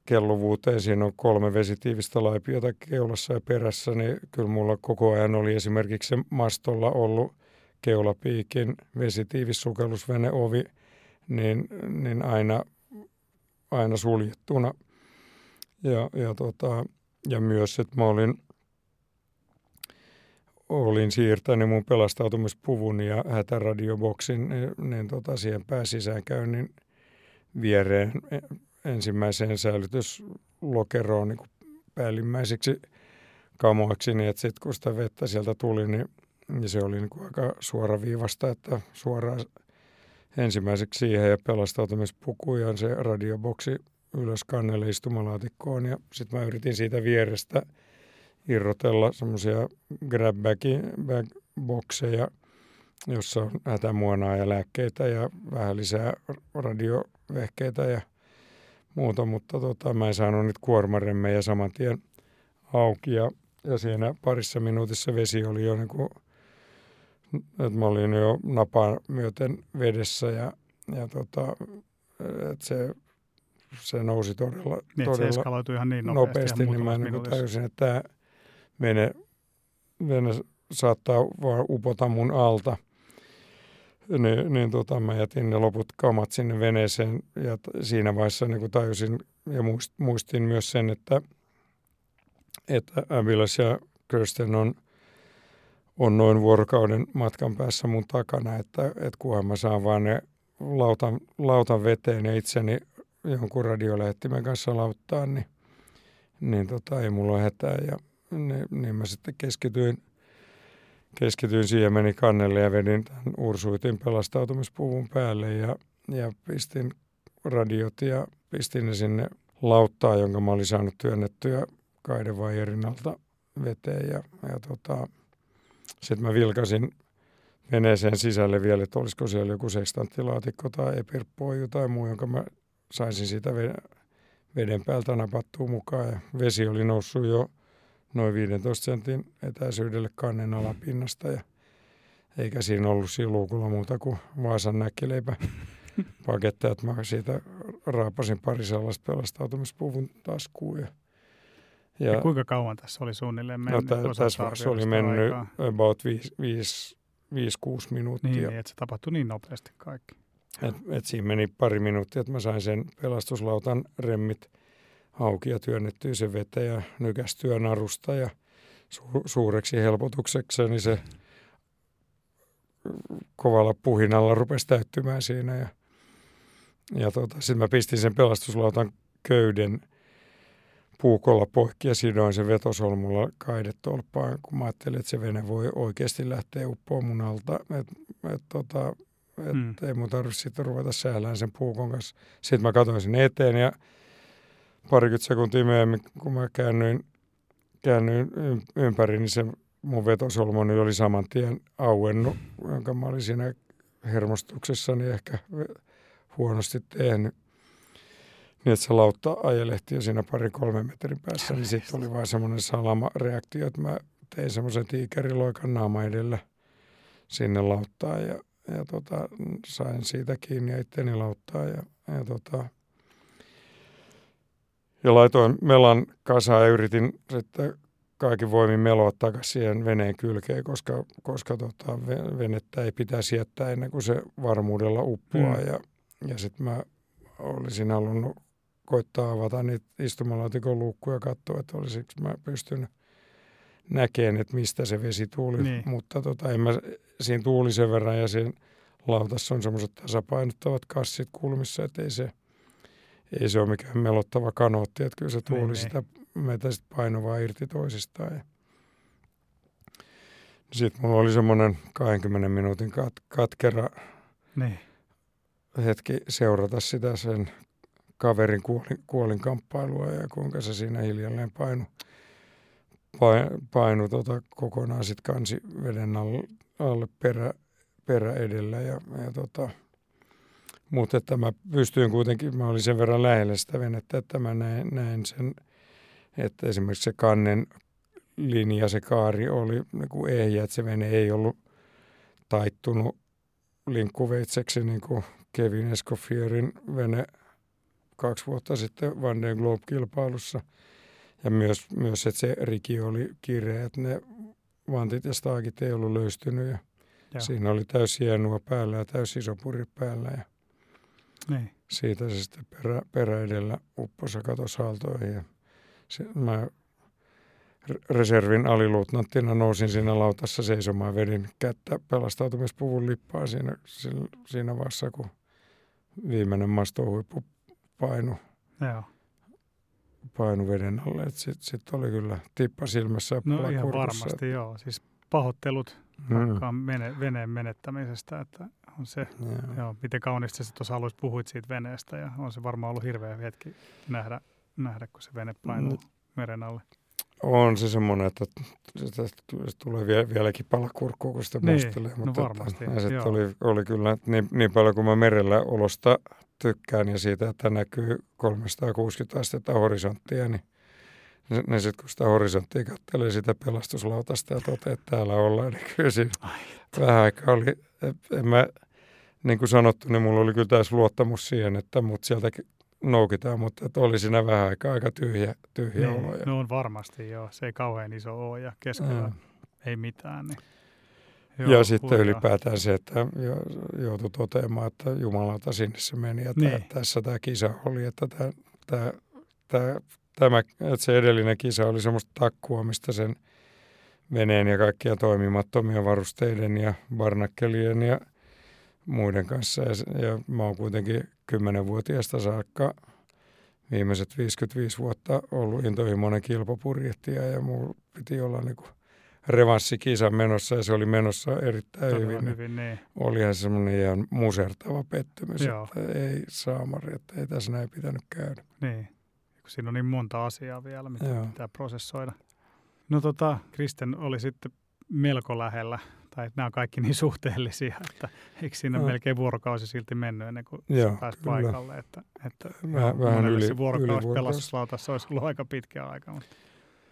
kelluvuuteen. Siinä on kolme vesitiivistä laipiota keulassa ja perässä, niin kyllä mulla koko ajan oli esimerkiksi mastolla ollut keulapiikin vesitiivis sukellusveneovi, niin, niin aina, aina suljettuna. Ja, ja, tota, ja myös, että mä olin, olin siirtänyt mun pelastautumispuvun ja hätäradioboksin niin, tota, siihen pääsisäänkäynnin viereen ensimmäiseen säilytyslokeroon niin päällimmäiseksi kamoiksi, niin että sitten kun sitä vettä sieltä tuli, niin, niin se oli niin kuin aika suoraviivasta, että suoraan ensimmäiseksi siihen ja pelastautumispuku ja se radioboksi ylös kannelle istumalaatikkoon ja sitten mä yritin siitä vierestä irrotella semmoisia grab bag bokseja, jossa on hätämuonaa ja lääkkeitä ja vähän lisää radiovehkeitä ja muuta, mutta tota, mä en saanut nyt kuormaremmejä saman tien auki ja, ja siinä parissa minuutissa vesi oli jo niin kuin, että mä olin jo napaa myöten vedessä ja, ja tota, että se, se nousi todella, niin, todella se ihan niin nopeasti, nopeasti niin mä niin tajusin, että tämä vene, vene saattaa vaan upota mun alta. Niin, niin tota, mä jätin ne loput kamat sinne veneeseen ja siinä vaiheessa niin tajusin ja muistin myös sen, että, että Avilas ja Kirsten on, on noin vuorokauden matkan päässä mun takana, että, että kunhan mä saan vaan ne lautan, lautan veteen ja itseni jonkun radiolähettimen kanssa lauttaa, niin, niin tota, ei mulla ole hätää. Ja niin, niin mä sitten keskityin – keskityin siihen, meni kannelle ja vedin tämän Ursuitin pelastautumispuvun päälle ja, ja pistin radiot ja pistin ne sinne lauttaa, jonka mä olin saanut työnnettyä kaidevaijerin alta veteen. Ja, ja tota, sitten mä vilkasin veneeseen sisälle vielä, että olisiko siellä joku sekstanttilaatikko tai epirpoiju tai muu, jonka mä saisin siitä veden päältä napattua mukaan ja vesi oli noussut jo noin 15 sentin etäisyydelle kannen alapinnasta ja eikä siinä ollut siinä luukulla muuta kuin Vaasan näkkileipä paketteja, että mä siitä raapasin pari sellaista pelastautumispuvun taskuun. Ja, ja, ja, kuinka kauan tässä oli suunnilleen no mennyt? No, tässä oli mennyt aikaa. about 5-6 minuuttia. Niin, niin, että se tapahtui niin nopeasti kaikki. Et, et siinä meni pari minuuttia, että mä sain sen pelastuslautan remmit – auki ja työnnettyä se veteen ja nykästyä narusta ja su- suureksi helpotukseksi niin se kovalla puhinalla rupesi täyttymään siinä ja, ja tota, sitten mä pistin sen pelastuslautan köyden puukolla poikki ja sidoin sen vetosolmulla kaidetolppaan, kun mä ajattelin, että se vene voi oikeasti lähteä uppoon mun alta. Et, et, tota, et hmm. ei mun tarvitse sitten ruveta säälään sen puukon kanssa. Sitten mä katsoin sen eteen ja parikymmentä sekuntia myöhemmin, kun mä käännyin, käännyin ympäri, niin se mun vetosolmoni oli saman tien auennut, jonka mä olin siinä hermostuksessani ehkä huonosti tehnyt. Niin, että se lautta ajelehti jo siinä pari kolme metrin päässä, niin sitten oli vain semmoinen salama reaktio, että mä tein semmoisen tiikeriloikan naama edellä sinne lauttaan ja, ja tota, sain siitä kiinni ja itteni lauttaa ja, ja tota, ja laitoin melan kasaan ja yritin sitten kaikin voimin meloa takaisin siihen veneen kylkeen, koska, koska tota, venettä ei pitäisi jättää ennen kuin se varmuudella uppoaa. Mm. Ja, ja sitten mä olisin halunnut koittaa avata niitä istumalaatikon luukkuja ja katsoa, että olisiko mä pystynyt näkemään, että mistä se vesi tuli. Niin. Mutta tota, en mä, siinä tuuli sen verran ja siinä lautassa on semmoiset tasapainottavat kassit kulmissa, että ei se – ei se ole mikään melottava kanootti, että kyllä se tuuli niin, niin. sitä meitä sitten painuvaa irti toisistaan. Ja sitten mulla oli semmoinen 20 minuutin kat- katkera niin. hetki seurata sitä sen kaverin kuolin, kuolinkamppailua ja kuinka se siinä hiljalleen painu, painu, painu tota kokonaan sitten kansi veden alle, alle perä, perä edellä ja, ja tota, mutta että mä pystyin kuitenkin, mä olin sen verran lähellä sitä venettä, että mä näin, näin sen, että esimerkiksi se kannen linja, se kaari oli niin kuin ehjä, että se vene ei ollut taittunut linkkuveitseksi niin kuin Kevin Escoffierin vene kaksi vuotta sitten Van Globe-kilpailussa. Ja myös, myös että se riki oli kireä, että ne vantit ja staakit ei ollut löystynyt. Ja Joo. siinä oli täysi hienoa päällä ja täysi iso puri päällä. Ja niin. Siitä se sitten perä, perä edellä upposi ja katosi aaltoihin. Ja se, mä reservin aliluutnanttina nousin siinä lautassa seisomaan, vedin kättä pelastautumispuvun lippaa siinä, siinä vaiheessa, kun viimeinen mastohuippu painu, Joo. painu veden alle. Sitten sit oli kyllä tippa silmässä ja No ihan varmasti joo, siis pahoittelut mm. mene, veneen menettämisestä, että on se, joo. Joo, miten kaunista sä tuossa alussa puhuit siitä veneestä ja on se varmaan ollut hirveä hetki nähdä, nähdä kun se vene painuu mm. meren alle. On se semmoinen, että se tulee vie, vieläkin pala kurkkuun, kun sitä niin, muistelee. No mutta varmasti, että, oli, oli kyllä niin, niin paljon kuin mä merellä olosta tykkään ja siitä, että näkyy 360 astetta horisonttia, niin ne sitten kun sitä horisonttia katselee sitä pelastuslautasta ja toteaa, että täällä ollaan, niin kyllä siinä vähän aikaa oli, en mä, niin kuin sanottu, niin mulla oli kyllä täys luottamus siihen, että mut sieltä noukitaan, mutta että oli siinä vähän aikaa aika tyhjä, tyhjä niin, olo. No on varmasti joo, se ei kauhean iso ole ja keskellä ja. ei mitään. Niin. Joo, ja sitten hurjaa. ylipäätään se, että joutui toteamaan, että jumalauta sinne se meni ja niin. tää, tässä tämä kisa oli, että tämä, tämä, tämä, tämä, että se edellinen kisa oli semmoista takkua, mistä sen veneen ja kaikkia toimimattomia varusteiden ja barnakkelien ja muiden kanssa. Ja, ja mä oon kuitenkin kymmenenvuotiaasta saakka viimeiset 55 vuotta ollut intohimoinen kilpapurjehtija ja mulla piti olla niin kuin revanssikisa menossa ja se oli menossa erittäin Todella hyvin. hyvin niin. Olihan semmoinen ihan musertava pettymys, Joo. että ei saamari, että ei tässä näin pitänyt käydä. Niin, kun siinä on niin monta asiaa vielä, mitä Joo. pitää prosessoida. No tota, Kristen oli sitten melko lähellä tai nämä on kaikki niin suhteellisia, että eikö siinä no. melkein vuorokausi silti mennyt ennen kuin Joo, pääsi kyllä. paikalle. Että, että Väh, vähän yli, se vuorokausi pelastuslautassa olisi ollut aika pitkä aika. Mutta.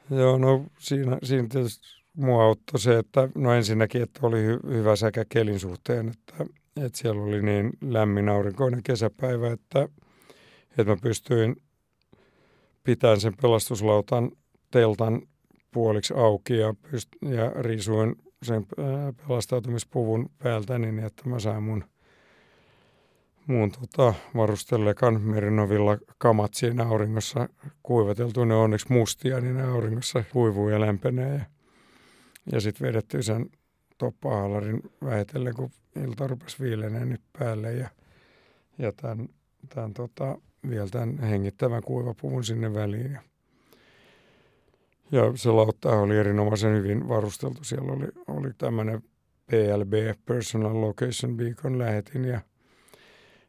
Joo, no siinä, siinä tietysti mua auttoi se, että no ensinnäkin, että oli hy, hyvä säkä kelin suhteen, että, että siellä oli niin lämmin aurinkoinen kesäpäivä, että, että mä pystyin pitämään sen pelastuslautan teltan puoliksi auki ja, pyst- ja riisuin sen pelastautumispuvun päältä niin, että mä sain mun, mun tota, varustellekan Merinovilla kamat siinä auringossa kuivateltu. Ne onneksi mustia, niin ne auringossa kuivuu ja lämpenee. Ja, ja sitten vedettiin sen toppahaalarin vähetellen, kun ilta rupesi viileneen nyt päälle ja, ja tämän, tämän tota, vielä tämän hengittävän kuivapuvun sinne väliin. Ja ja se lautta oli erinomaisen hyvin varusteltu. Siellä oli, oli tämmöinen PLB, Personal Location Beacon lähetin ja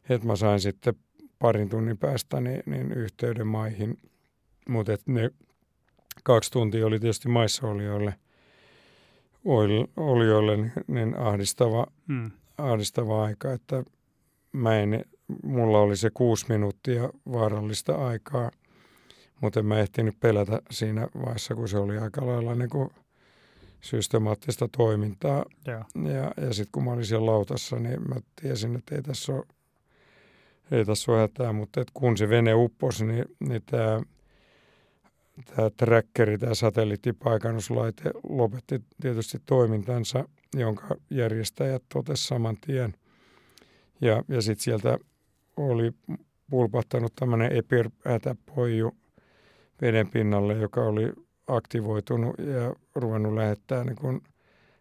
että mä sain sitten parin tunnin päästä niin, niin yhteyden maihin. Mutta ne kaksi tuntia oli tietysti maissa olijoille, olijoille niin, niin ahdistava, hmm. ahdistava aika, että mä en, mulla oli se kuusi minuuttia vaarallista aikaa – mutta en mä ehtinyt pelätä siinä vaiheessa, kun se oli aika lailla niin kuin systemaattista toimintaa. Ja, ja, ja sitten kun mä olin siellä lautassa, niin mä tiesin, että ei tässä ole, ei tässä ole hätää, mutta et kun se vene upposi, niin, niin tämä tämä trackeri, tämä satelliittipaikannuslaite lopetti tietysti toimintansa, jonka järjestäjät totesi saman tien. Ja, ja sitten sieltä oli pulpahtanut tämmöinen EPIR-hätäpoiju, veden pinnalle, joka oli aktivoitunut ja ruvennut lähettää niin kuin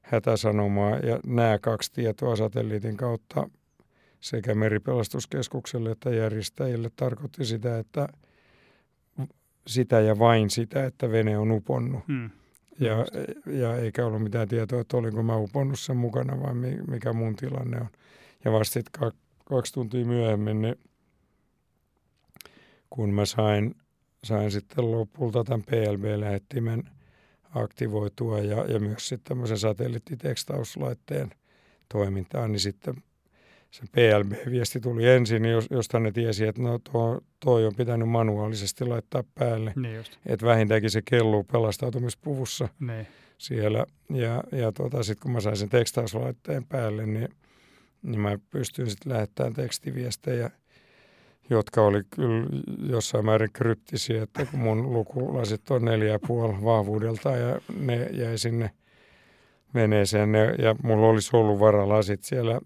hätäsanomaa. Ja nämä kaksi tietoa satelliitin kautta sekä meripelastuskeskukselle että järjestäjille tarkoitti sitä, että sitä ja vain sitä, että vene on uponnut. Hmm. Ja, ja eikä ollut mitään tietoa, että olinko mä uponnut sen mukana vai mikä mun tilanne on. Ja vasta kaksi tuntia myöhemmin, niin kun mä sain sain sitten lopulta tämän PLB-lähettimen aktivoitua ja, ja myös sitten tämmöisen satelliittitekstauslaitteen toimintaan, niin sitten se PLB-viesti tuli ensin, niin josta ne tiesi, että no tuo, toi on pitänyt manuaalisesti laittaa päälle. Niin että vähintäänkin se kelluu pelastautumispuvussa niin. siellä. Ja, ja tota, sitten kun mä sain sen tekstauslaitteen päälle, niin, niin mä pystyin sitten lähettämään tekstiviestejä jotka oli kyllä jossain määrin kryptisiä, että kun mun lukulasit on neljä puoli vahvuudelta ja ne jäi sinne veneeseen ne, ja mulla olisi ollut varalasit siellä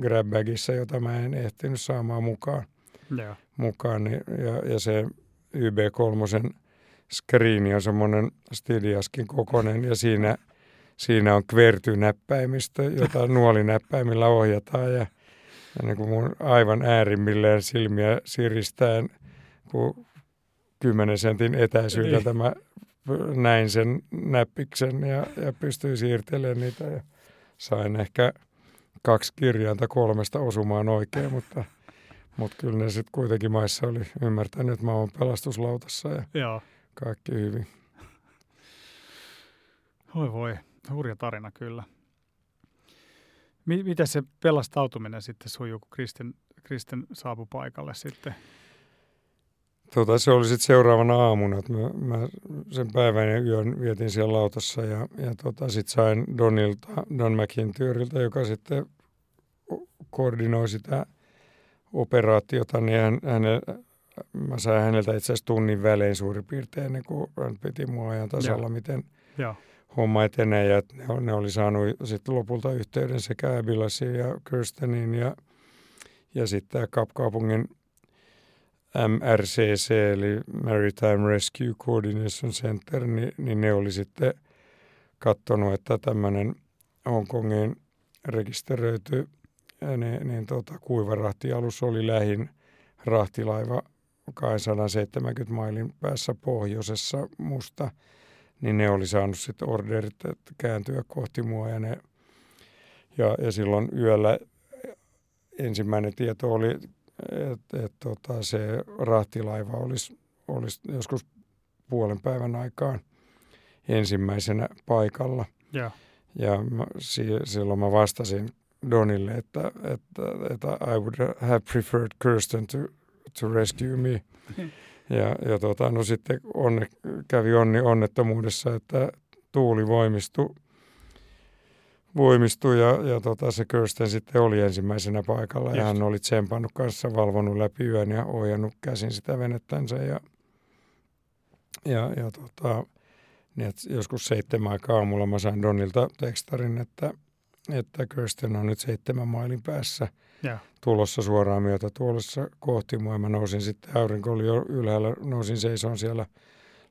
grabbagissa, jota mä en ehtinyt saamaan mukaan. Joo. mukaan niin, ja, ja se YB3 screeni on semmoinen Stidiaskin kokonen ja siinä, siinä on kvertynäppäimistö, jota nuolinäppäimillä ohjataan ja, ja niin kuin mun aivan äärimmilleen silmiä siristäen, kun kymmenen sentin etäisyydeltä mä näin sen näppiksen ja, ja pystyin siirtelemään niitä ja sain ehkä kaksi kirjainta kolmesta osumaan oikein, mutta, mutta kyllä ne sitten kuitenkin maissa oli ymmärtänyt, että mä oon pelastuslautassa ja Joo. kaikki hyvin. Voi voi, hurja tarina kyllä. Mi- miten se pelastautuminen sitten sujuu, kun Kristen, Kristen saapui paikalle sitten? Tota, se oli sitten seuraavana aamuna, että mä, mä sen päivän ja yön vietin siellä lautassa ja, ja tota, sitten sain Donilta, Don McIntyriltä, joka sitten koordinoi sitä operaatiota, niin hän, häne, mä sain häneltä itse asiassa tunnin välein suurin piirtein, niin kun hän piti mua ajan tasalla, Joo. miten Joo. homma etenee. Ja ne, ne oli saanut sitten lopulta yhteyden sekä Abilasiin ja Kirsteniin ja, ja sitten tämä Kapkaupungin MRCC eli Maritime Rescue Coordination Center, niin, niin ne oli sitten katsonut, että tämmöinen Hongkongin rekisteröity niin, niin tota, kuivarahtialus oli lähin rahtilaiva 270 mailin päässä pohjoisessa musta, niin ne oli saanut sitten orderit että kääntyä kohti mua ja, ne, ja, ja silloin yöllä ensimmäinen tieto oli, että et, tota, se rahtilaiva olisi, olisi joskus puolen päivän aikaan ensimmäisenä paikalla. Joo. Ja mä, si, silloin mä vastasin Donille, että, että, että I would have preferred Kirsten to, to rescue me. Ja, ja tota, no sitten onne, kävi onni onnettomuudessa, että tuuli voimistui, voimistui ja, ja tota, se Kirsten sitten oli ensimmäisenä paikalla ja Just. hän oli tsempannut kanssa, valvonut läpi yön ja ohjannut käsin sitä venettänsä ja, ja, ja tota, niin joskus seitsemän aikaa aamulla mä sain Donilta tekstarin, että, että Kirsten on nyt seitsemän mailin päässä Joo. tulossa suoraan myötä tuolossa kohti mua. Mä nousin sitten, aurinko oli jo ylhäällä, nousin seisoon siellä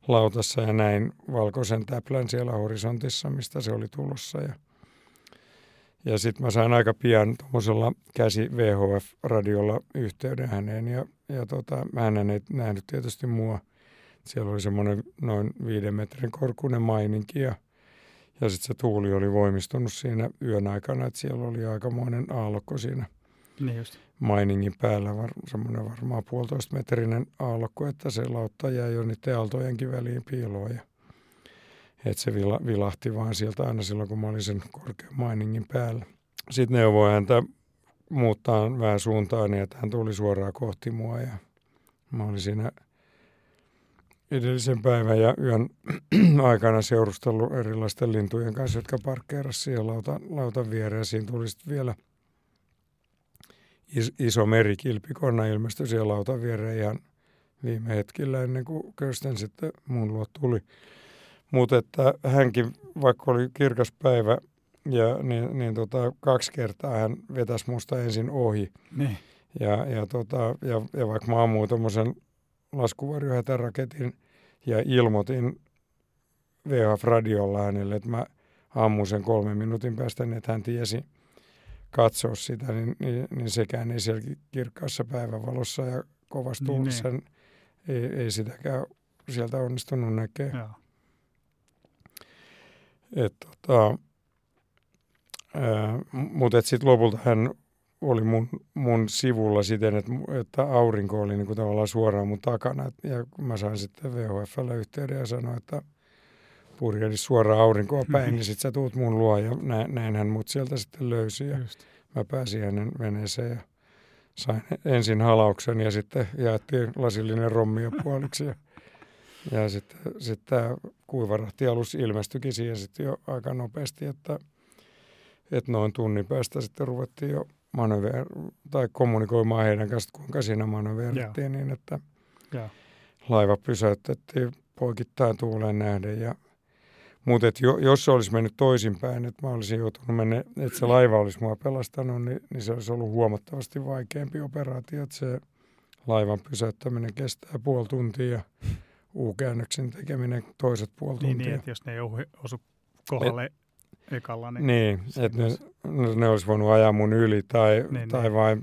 lautassa ja näin valkoisen täplän siellä horisontissa, mistä se oli tulossa. Ja, ja sitten mä sain aika pian tuommoisella käsi VHF-radiolla yhteyden häneen ja, ja tota, hän ei nähnyt tietysti mua. Siellä oli semmoinen noin viiden metrin korkuinen maininki ja, ja sitten se tuuli oli voimistunut siinä yön aikana, että siellä oli aikamoinen aallokko siinä Niin just. mainingin päällä, var, semmoinen varmaan puolitoista metrinen aallokko, että se lautta jäi jo niiden aaltojenkin väliin piiloon. Ja, että se vila, vilahti vaan sieltä aina silloin, kun mä olin sen korkean mainingin päällä. Sitten neuvoi häntä muuttaa vähän suuntaan niin, että hän tuli suoraan kohti mua ja mä olin siinä edellisen päivän ja yön aikana seurustellut erilaisten lintujen kanssa, jotka parkkeerasivat siihen lautan, lautan viereen. Siinä tuli sitten vielä is, iso merikilpikonna ilmestyi siellä lautan viereen ihan viime hetkillä ennen kuin Kirsten sitten mun luo tuli. Mutta että hänkin, vaikka oli kirkas päivä, ja, niin, niin tota, kaksi kertaa hän vetäisi musta ensin ohi. Niin. Ja, ja, tota, ja, ja vaikka mä ammuin laskuvarjohätäraketin ja ilmoitin VHF-radiolla hänelle, että mä ammun sen kolmen minuutin päästä, niin että hän tiesi katsoa sitä, niin, niin, niin sekään ei siellä kirkkaassa päivävalossa ja kovassa Niin, tuulessa niin. ei, ei sitäkään sieltä onnistunut näkemään. Tota, mutta sitten lopulta hän oli mun, mun sivulla siten, että, että aurinko oli niinku tavallaan suoraan mun takana. Ja mä sain sitten VHFllä yhteyden ja sanoin, että purjehdis suoraan aurinkoa päin, niin sitten sä tuut mun luo ja nä, näin hän mut sieltä sitten löysi. Ja Just. mä pääsin hänen veneeseen ja sain ensin halauksen ja sitten jaettiin lasillinen rommia puoliksi. Ja, ja sitten sit tämä kuivarahtialus ilmestyikin siihen sitten jo aika nopeasti, että, että noin tunnin päästä sitten ruvettiin jo manöver, tai kommunikoimaan heidän kanssa, kuinka siinä manöverattiin niin, että Joo. laiva pysäytettiin poikittain tuuleen nähden. Ja, mutta jo, jos se olisi mennyt toisinpäin, että mä olisin joutunut mennä, että se laiva olisi mua pelastanut, niin, niin se olisi ollut huomattavasti vaikeampi operaatio. Että se laivan pysäyttäminen kestää puoli tuntia ja U-käännöksen tekeminen toiset puoli Niin, tuntia. niin, että jos ne ei osu kohdalle ekalla, niin, Niin, että ne, ne olisi voinut ajaa mun yli tai, Niin, tai niin. vain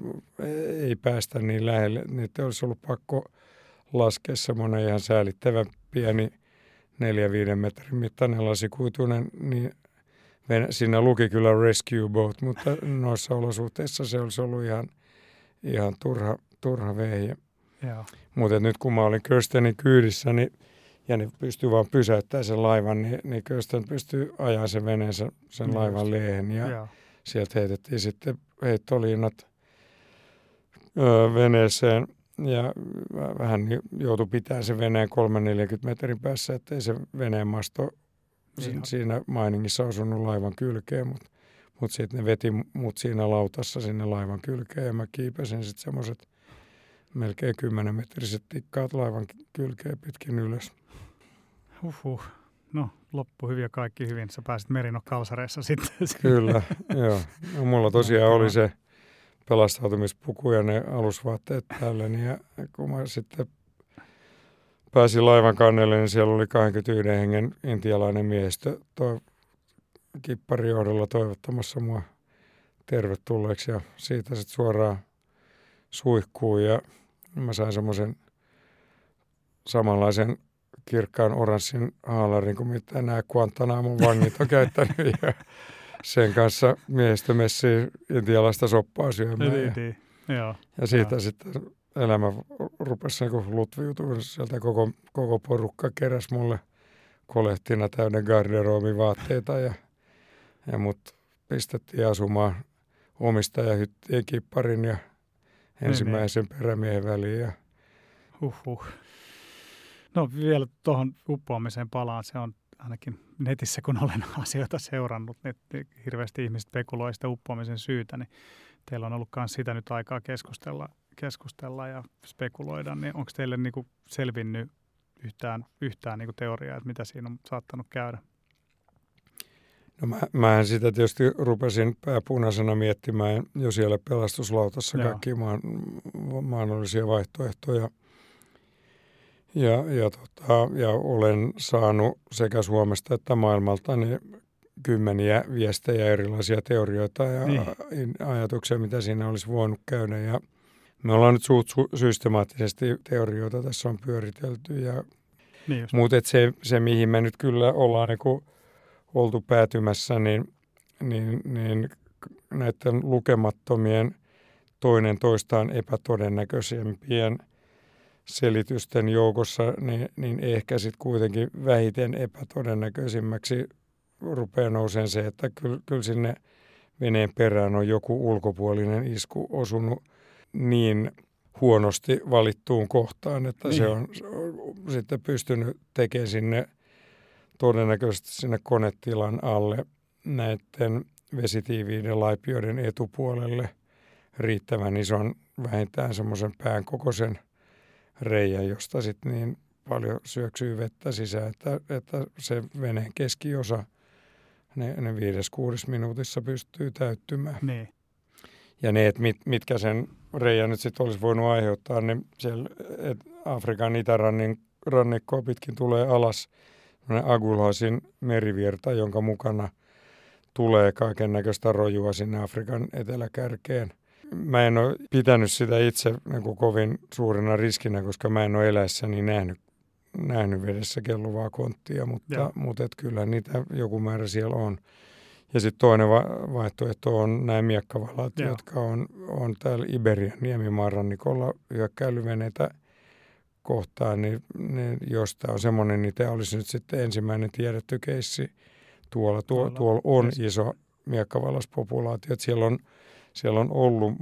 ei päästä niin lähelle. Niitä olisi ollut pakko laskea semmoinen ihan säälittävä pieni 4-5 metrin mittainen lasikuituinen, niin siinä luki kyllä rescue boat, mutta noissa olosuhteissa se olisi ollut ihan, ihan turha, turha vehje. Mutta nyt kun mä olin Kirstenin kyydissä, niin, ja ne pystyy vaan pysäyttämään sen laivan, niin, niin Kirsten pystyy ajaa sen veneensä sen Niin laivan just. lehen. Ja joo. sieltä heitettiin sitten heittoliinat öö, veneeseen ja vä- vähän niin joutui pitää se veneen 340 metrin päässä, ettei se veneen masto Ihan. siinä mainingissa osunut laivan kylkeen, mutta mut sitten ne veti mut siinä lautassa sinne laivan kylkeen ja mä kiipesin sitten semmoiset melkein 10 metriset tikkaat laivan kylkeen pitkin ylös. Huhhuh. No, loppu hyvin ja kaikki hyvin. Sä pääsit merinokalsareissa sitten. Kyllä, joo. No, mulla tosiaan oli se pelastautumispuku ja ne alusvaatteet päällä, niin ja kun mä sitten pääsin laivan kannelle, niin siellä oli 21 hengen intialainen miehistö toi kipparijohdolla toivottamassa mua tervetulleeksi ja siitä sitten suoraan suihkuun ja mä sain semmoisen samanlaisen kirkkaan oranssin haalarin kuin mitä nämä Guantanamon vangit on käyttänyt ja sen kanssa miehistö messii intialaista soppaa syömään. niin, Ja, niin. Joo. ja siitä sitten elämä rupesi niin lutviutumaan. Sieltä koko, koko porukka keräs mulle kolehtina täyden garderobin vaatteita ja, ja mut pistettiin asumaan omistajahyttien kipparin ja ensimmäisen perämiehen väliin. Ja Huhhuh. No vielä tuohon uppoamiseen palaan. Se on ainakin netissä, kun olen asioita seurannut, niin niin hirveästi ihmiset spekuloi sitä uppoamisen syytä, niin teillä on ollut myös sitä nyt aikaa keskustella, keskustella ja spekuloida, niin onko teille niinku selvinnyt yhtään, yhtään niinku teoriaa, että mitä siinä on saattanut käydä? No mä, mähän sitä tietysti rupesin pääpunaisena miettimään jo siellä pelastuslautassa Joo. kaikki maan, mahdollisia vaihtoehtoja. Ja, ja, tota, ja olen saanut sekä Suomesta että maailmalta niin kymmeniä viestejä, erilaisia teorioita ja Niin. ajatuksia, mitä siinä olisi voinut käydä. Ja me ollaan nyt suht sy- systemaattisesti teorioita tässä on pyöritelty. Ja, Niin mutta se, se, mihin me nyt kyllä ollaan niin oltu päätymässä, niin, niin, niin näiden lukemattomien toinen toistaan epätodennäköisempien selitysten joukossa, niin, niin ehkä sitten kuitenkin vähiten epätodennäköisimmäksi rupeaa nousemaan se, että kyllä, kyllä sinne veneen perään on joku ulkopuolinen isku osunut niin huonosti valittuun kohtaan, että niin. se, on sitten pystynyt tekemään sinne todennäköisesti sinne konetilan alle näiden vesitiiviiden laipioiden etupuolelle riittävän ison vähintään semmoisen pään kokoisen reijän, josta sitten niin paljon syöksyy vettä sisään, että, että se veneen keskiosa ne, ne viides, kuudes minuutissa pystyy täyttymään. Niin. Ja ne, että mit, mitkä sen reijän nyt sitten olisi voinut aiheuttaa, niin siellä et Afrikan itärannin rannikkoa pitkin tulee alas Agulhasin merivirta, jonka mukana tulee kaiken näköistä rojua sinne Afrikan eteläkärkeen. Mä en ole pitänyt sitä itse niin kuin kovin suurena riskinä, koska mä en ole eläessäni nähnyt, nähnyt vedessä kelluvaa konttia, mutta, mutta et kyllä niitä joku määrä siellä on. Ja sitten toinen va- vaihtoehto on nämä miekkavalat, Joo. jotka on, on täällä Iberian niemimaan rannikolla hyökkäilyveneitä kohtaan, niin, niin jos tämä on semmoinen, niin tämä olisi nyt sitten ensimmäinen tiedetty keissi. Tuolla, tuo, Tuolla tuolla on iso miekkavallaspopulaatio, että siellä on, siellä on ollut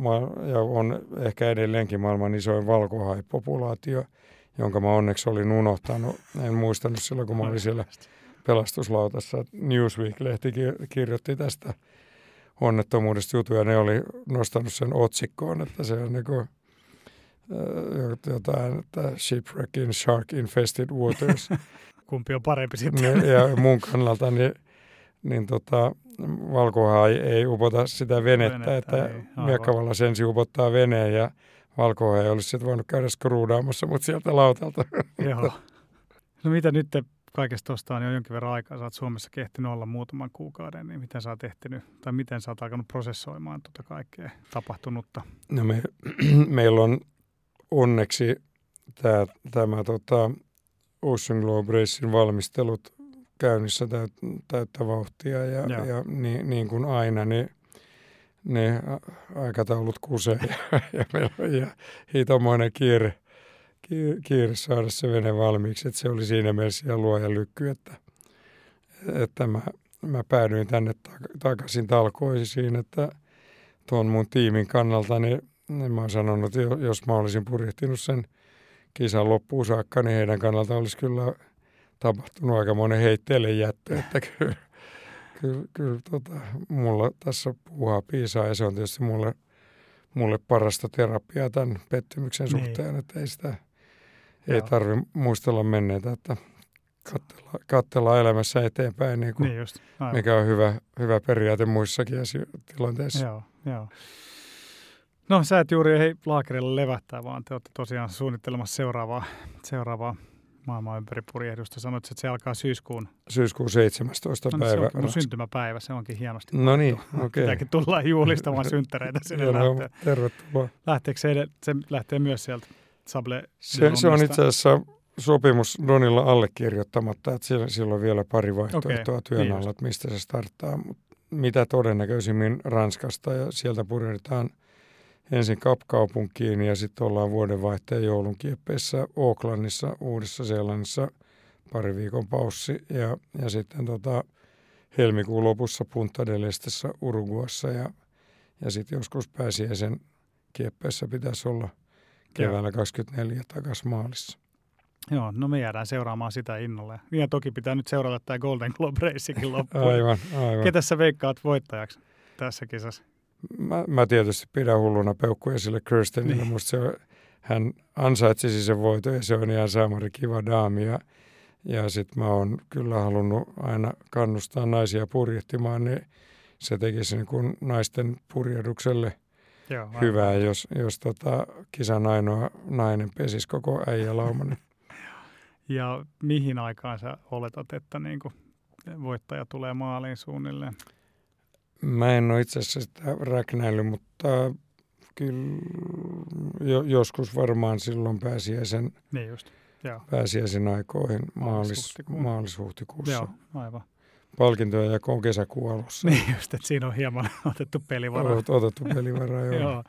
ja on ehkä edelleenkin maailman isoin valkohaipopulaatio, jonka mä onneksi olin unohtanut. En muistanut silloin, kun mä olin siellä pelastuslautassa. Newsweek-lehti ki- kirjoitti tästä onnettomuudesta jutuja. Ne oli nostanut sen otsikkoon, että se on niin kuin, jotain, että shipwreck in shark infested waters. Kumpi on parempi sitten? Ja mun kannalta niin, niin tota, valkohaa ei, ei upota sitä venettä, venettä että miekkavalla sen upottaa veneen ja valkohaa ei olisi sitten voinut käydä skruudaamassa, mutta sieltä lautalta. Joo. No mitä nyt te kaikesta tuosta on jo jonkin verran aikaa, sä oot Suomessa kehtinyt olla muutaman kuukauden, niin miten sä oot ehtinyt, tai miten sä oot alkanut prosessoimaan tuota kaikkea tapahtunutta? No me, meillä on onneksi tämä, tämä tota Ocean Globe Racing valmistelut käynnissä täyt, täyttä vauhtia ja, ja. ja niin, niin kuin aina, niin ne aikataulut kusee ja, ja meillä on ja hitomoinen kiire – kiire saada se vene valmiiksi, että se oli siinä mielessä ihan luoja lykky, että, että mä, mä päädyin tänne takaisin talkoisiin, että tuon mun tiimin kannalta, niin, niin mä oon sanonut, että jos mä olisin purjehtinut sen kisan loppuun saakka, niin heidän kannalta olisi kyllä tapahtunut aika monen heitteelle jättö, että kyllä, kyllä, kyllä tota, mulla tässä puhua piisaa ja se on tietysti mulle, mulle parasta terapiaa tämän pettymyksen niin. suhteen, että ei sitä – ei tarvi muistella menneitä, että katsella, katsella elämässä eteenpäin, niin kuin, niin just, mikä on hyvä, hyvä periaate muissakin tilanteissa. Joo, joo. No sä et juuri ei laakerilla levättää, vaan te olette tosiaan suunnittelemassa seuraavaa, seuraavaa maailman ympäri purjehdusta. Sanoit, että se alkaa syyskuun... Syyskuun 17. No, päivä. Se on syntymäpäivä, se onkin hienosti. No niin, okei. Okay. Pitääkin tulla juhlistamaan synttäreitä sinne Joo, lähteä. Tervetuloa. Lähteekö se, se lähtee myös sieltä Sable se, se on itse asiassa sopimus Donilla allekirjoittamatta, että siellä, siellä on vielä pari vaihtoehtoa okay, työn niin alla, että mistä se starttaa. Mut mitä todennäköisimmin Ranskasta ja sieltä purjehditaan ensin Kapkaupunkiin ja sitten ollaan vuodenvaihteen joulun kieppeissä Aucklandissa, Uudessa-Seelannissa pari viikon paussi ja, ja sitten tota, helmikuun lopussa Punta del Estessä Uruguassa ja, ja sitten joskus pääsiäisen kieppeissä pitäisi olla – keväällä 24 takaisin maalissa. Joo, no me jäädään seuraamaan sitä innolla. Ja toki pitää nyt seurata tämä Golden Globe Racekin loppuun. aivan, aivan. Ketä sä veikkaat voittajaksi tässä kisassa? Mä, mä tietysti pidän hulluna peukkuja sille Kirstenille. Niin. Musta se, hän ansaitsisi sen voiton ja se on ihan saamari kiva daami. Ja, ja sitten mä oon kyllä halunnut aina kannustaa naisia purjehtimaan, niin se tekisi niin kuin naisten purjehdukselle – Joo, hyvää, jos, jos tota, kisan ainoa nainen pesisi koko äijälauman. ja mihin aikaan sä oletat, että niin kuin voittaja tulee maaliin suunnilleen? Mä en ole itse asiassa sitä räknäillyt, mutta kyllä jo, joskus varmaan silloin pääsiäisen, niin just. Joo. pääsiäisen aikoihin maalis, maalis-huhtikuussa. Joo, aivan palkintoja on kesäkuun alussa. Niin just, että siinä on hieman otettu pelivaraa. Olet otettu pelivaraa, joo. joo.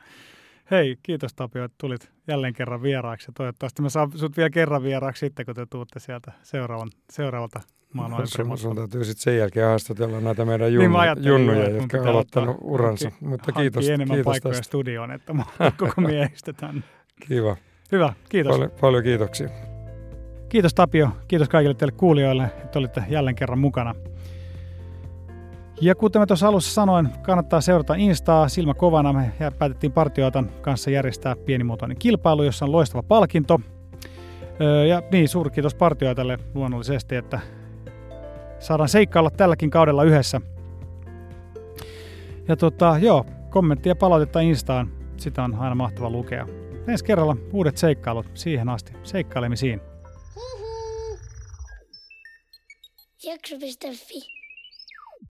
Hei, kiitos Tapio, että tulit jälleen kerran vieraaksi. Ja toivottavasti mä saan sut vielä kerran vieraaksi sitten, kun te tuutte sieltä seuraavan, seuraavalta maailman sun, sun täytyy sitten sen jälkeen haastatella näitä meidän junnu, niin junnuja, jo, jotka ovat aloittanut uransa. Hankki, Mutta kiitos, enemmän kiitos paikkoja tästä. studioon, että mä koko miehistä tänne. Kiva. Hyvä, kiitos. Paljon, paljon kiitoksia. Kiitos Tapio, kiitos kaikille teille kuulijoille, että olitte jälleen kerran mukana. Ja kuten mä tuossa alussa sanoin, kannattaa seurata Instaa silmä kovana. Me päätettiin partioitan kanssa järjestää pienimuotoinen kilpailu, jossa on loistava palkinto. Ja niin, suuri kiitos partioitalle luonnollisesti, että saadaan seikkailla tälläkin kaudella yhdessä. Ja tota, joo, kommenttia palautetta Instaan, sitä on aina mahtava lukea. Ensi kerralla uudet seikkailut, siihen asti seikkailemisiin. Jakso.fi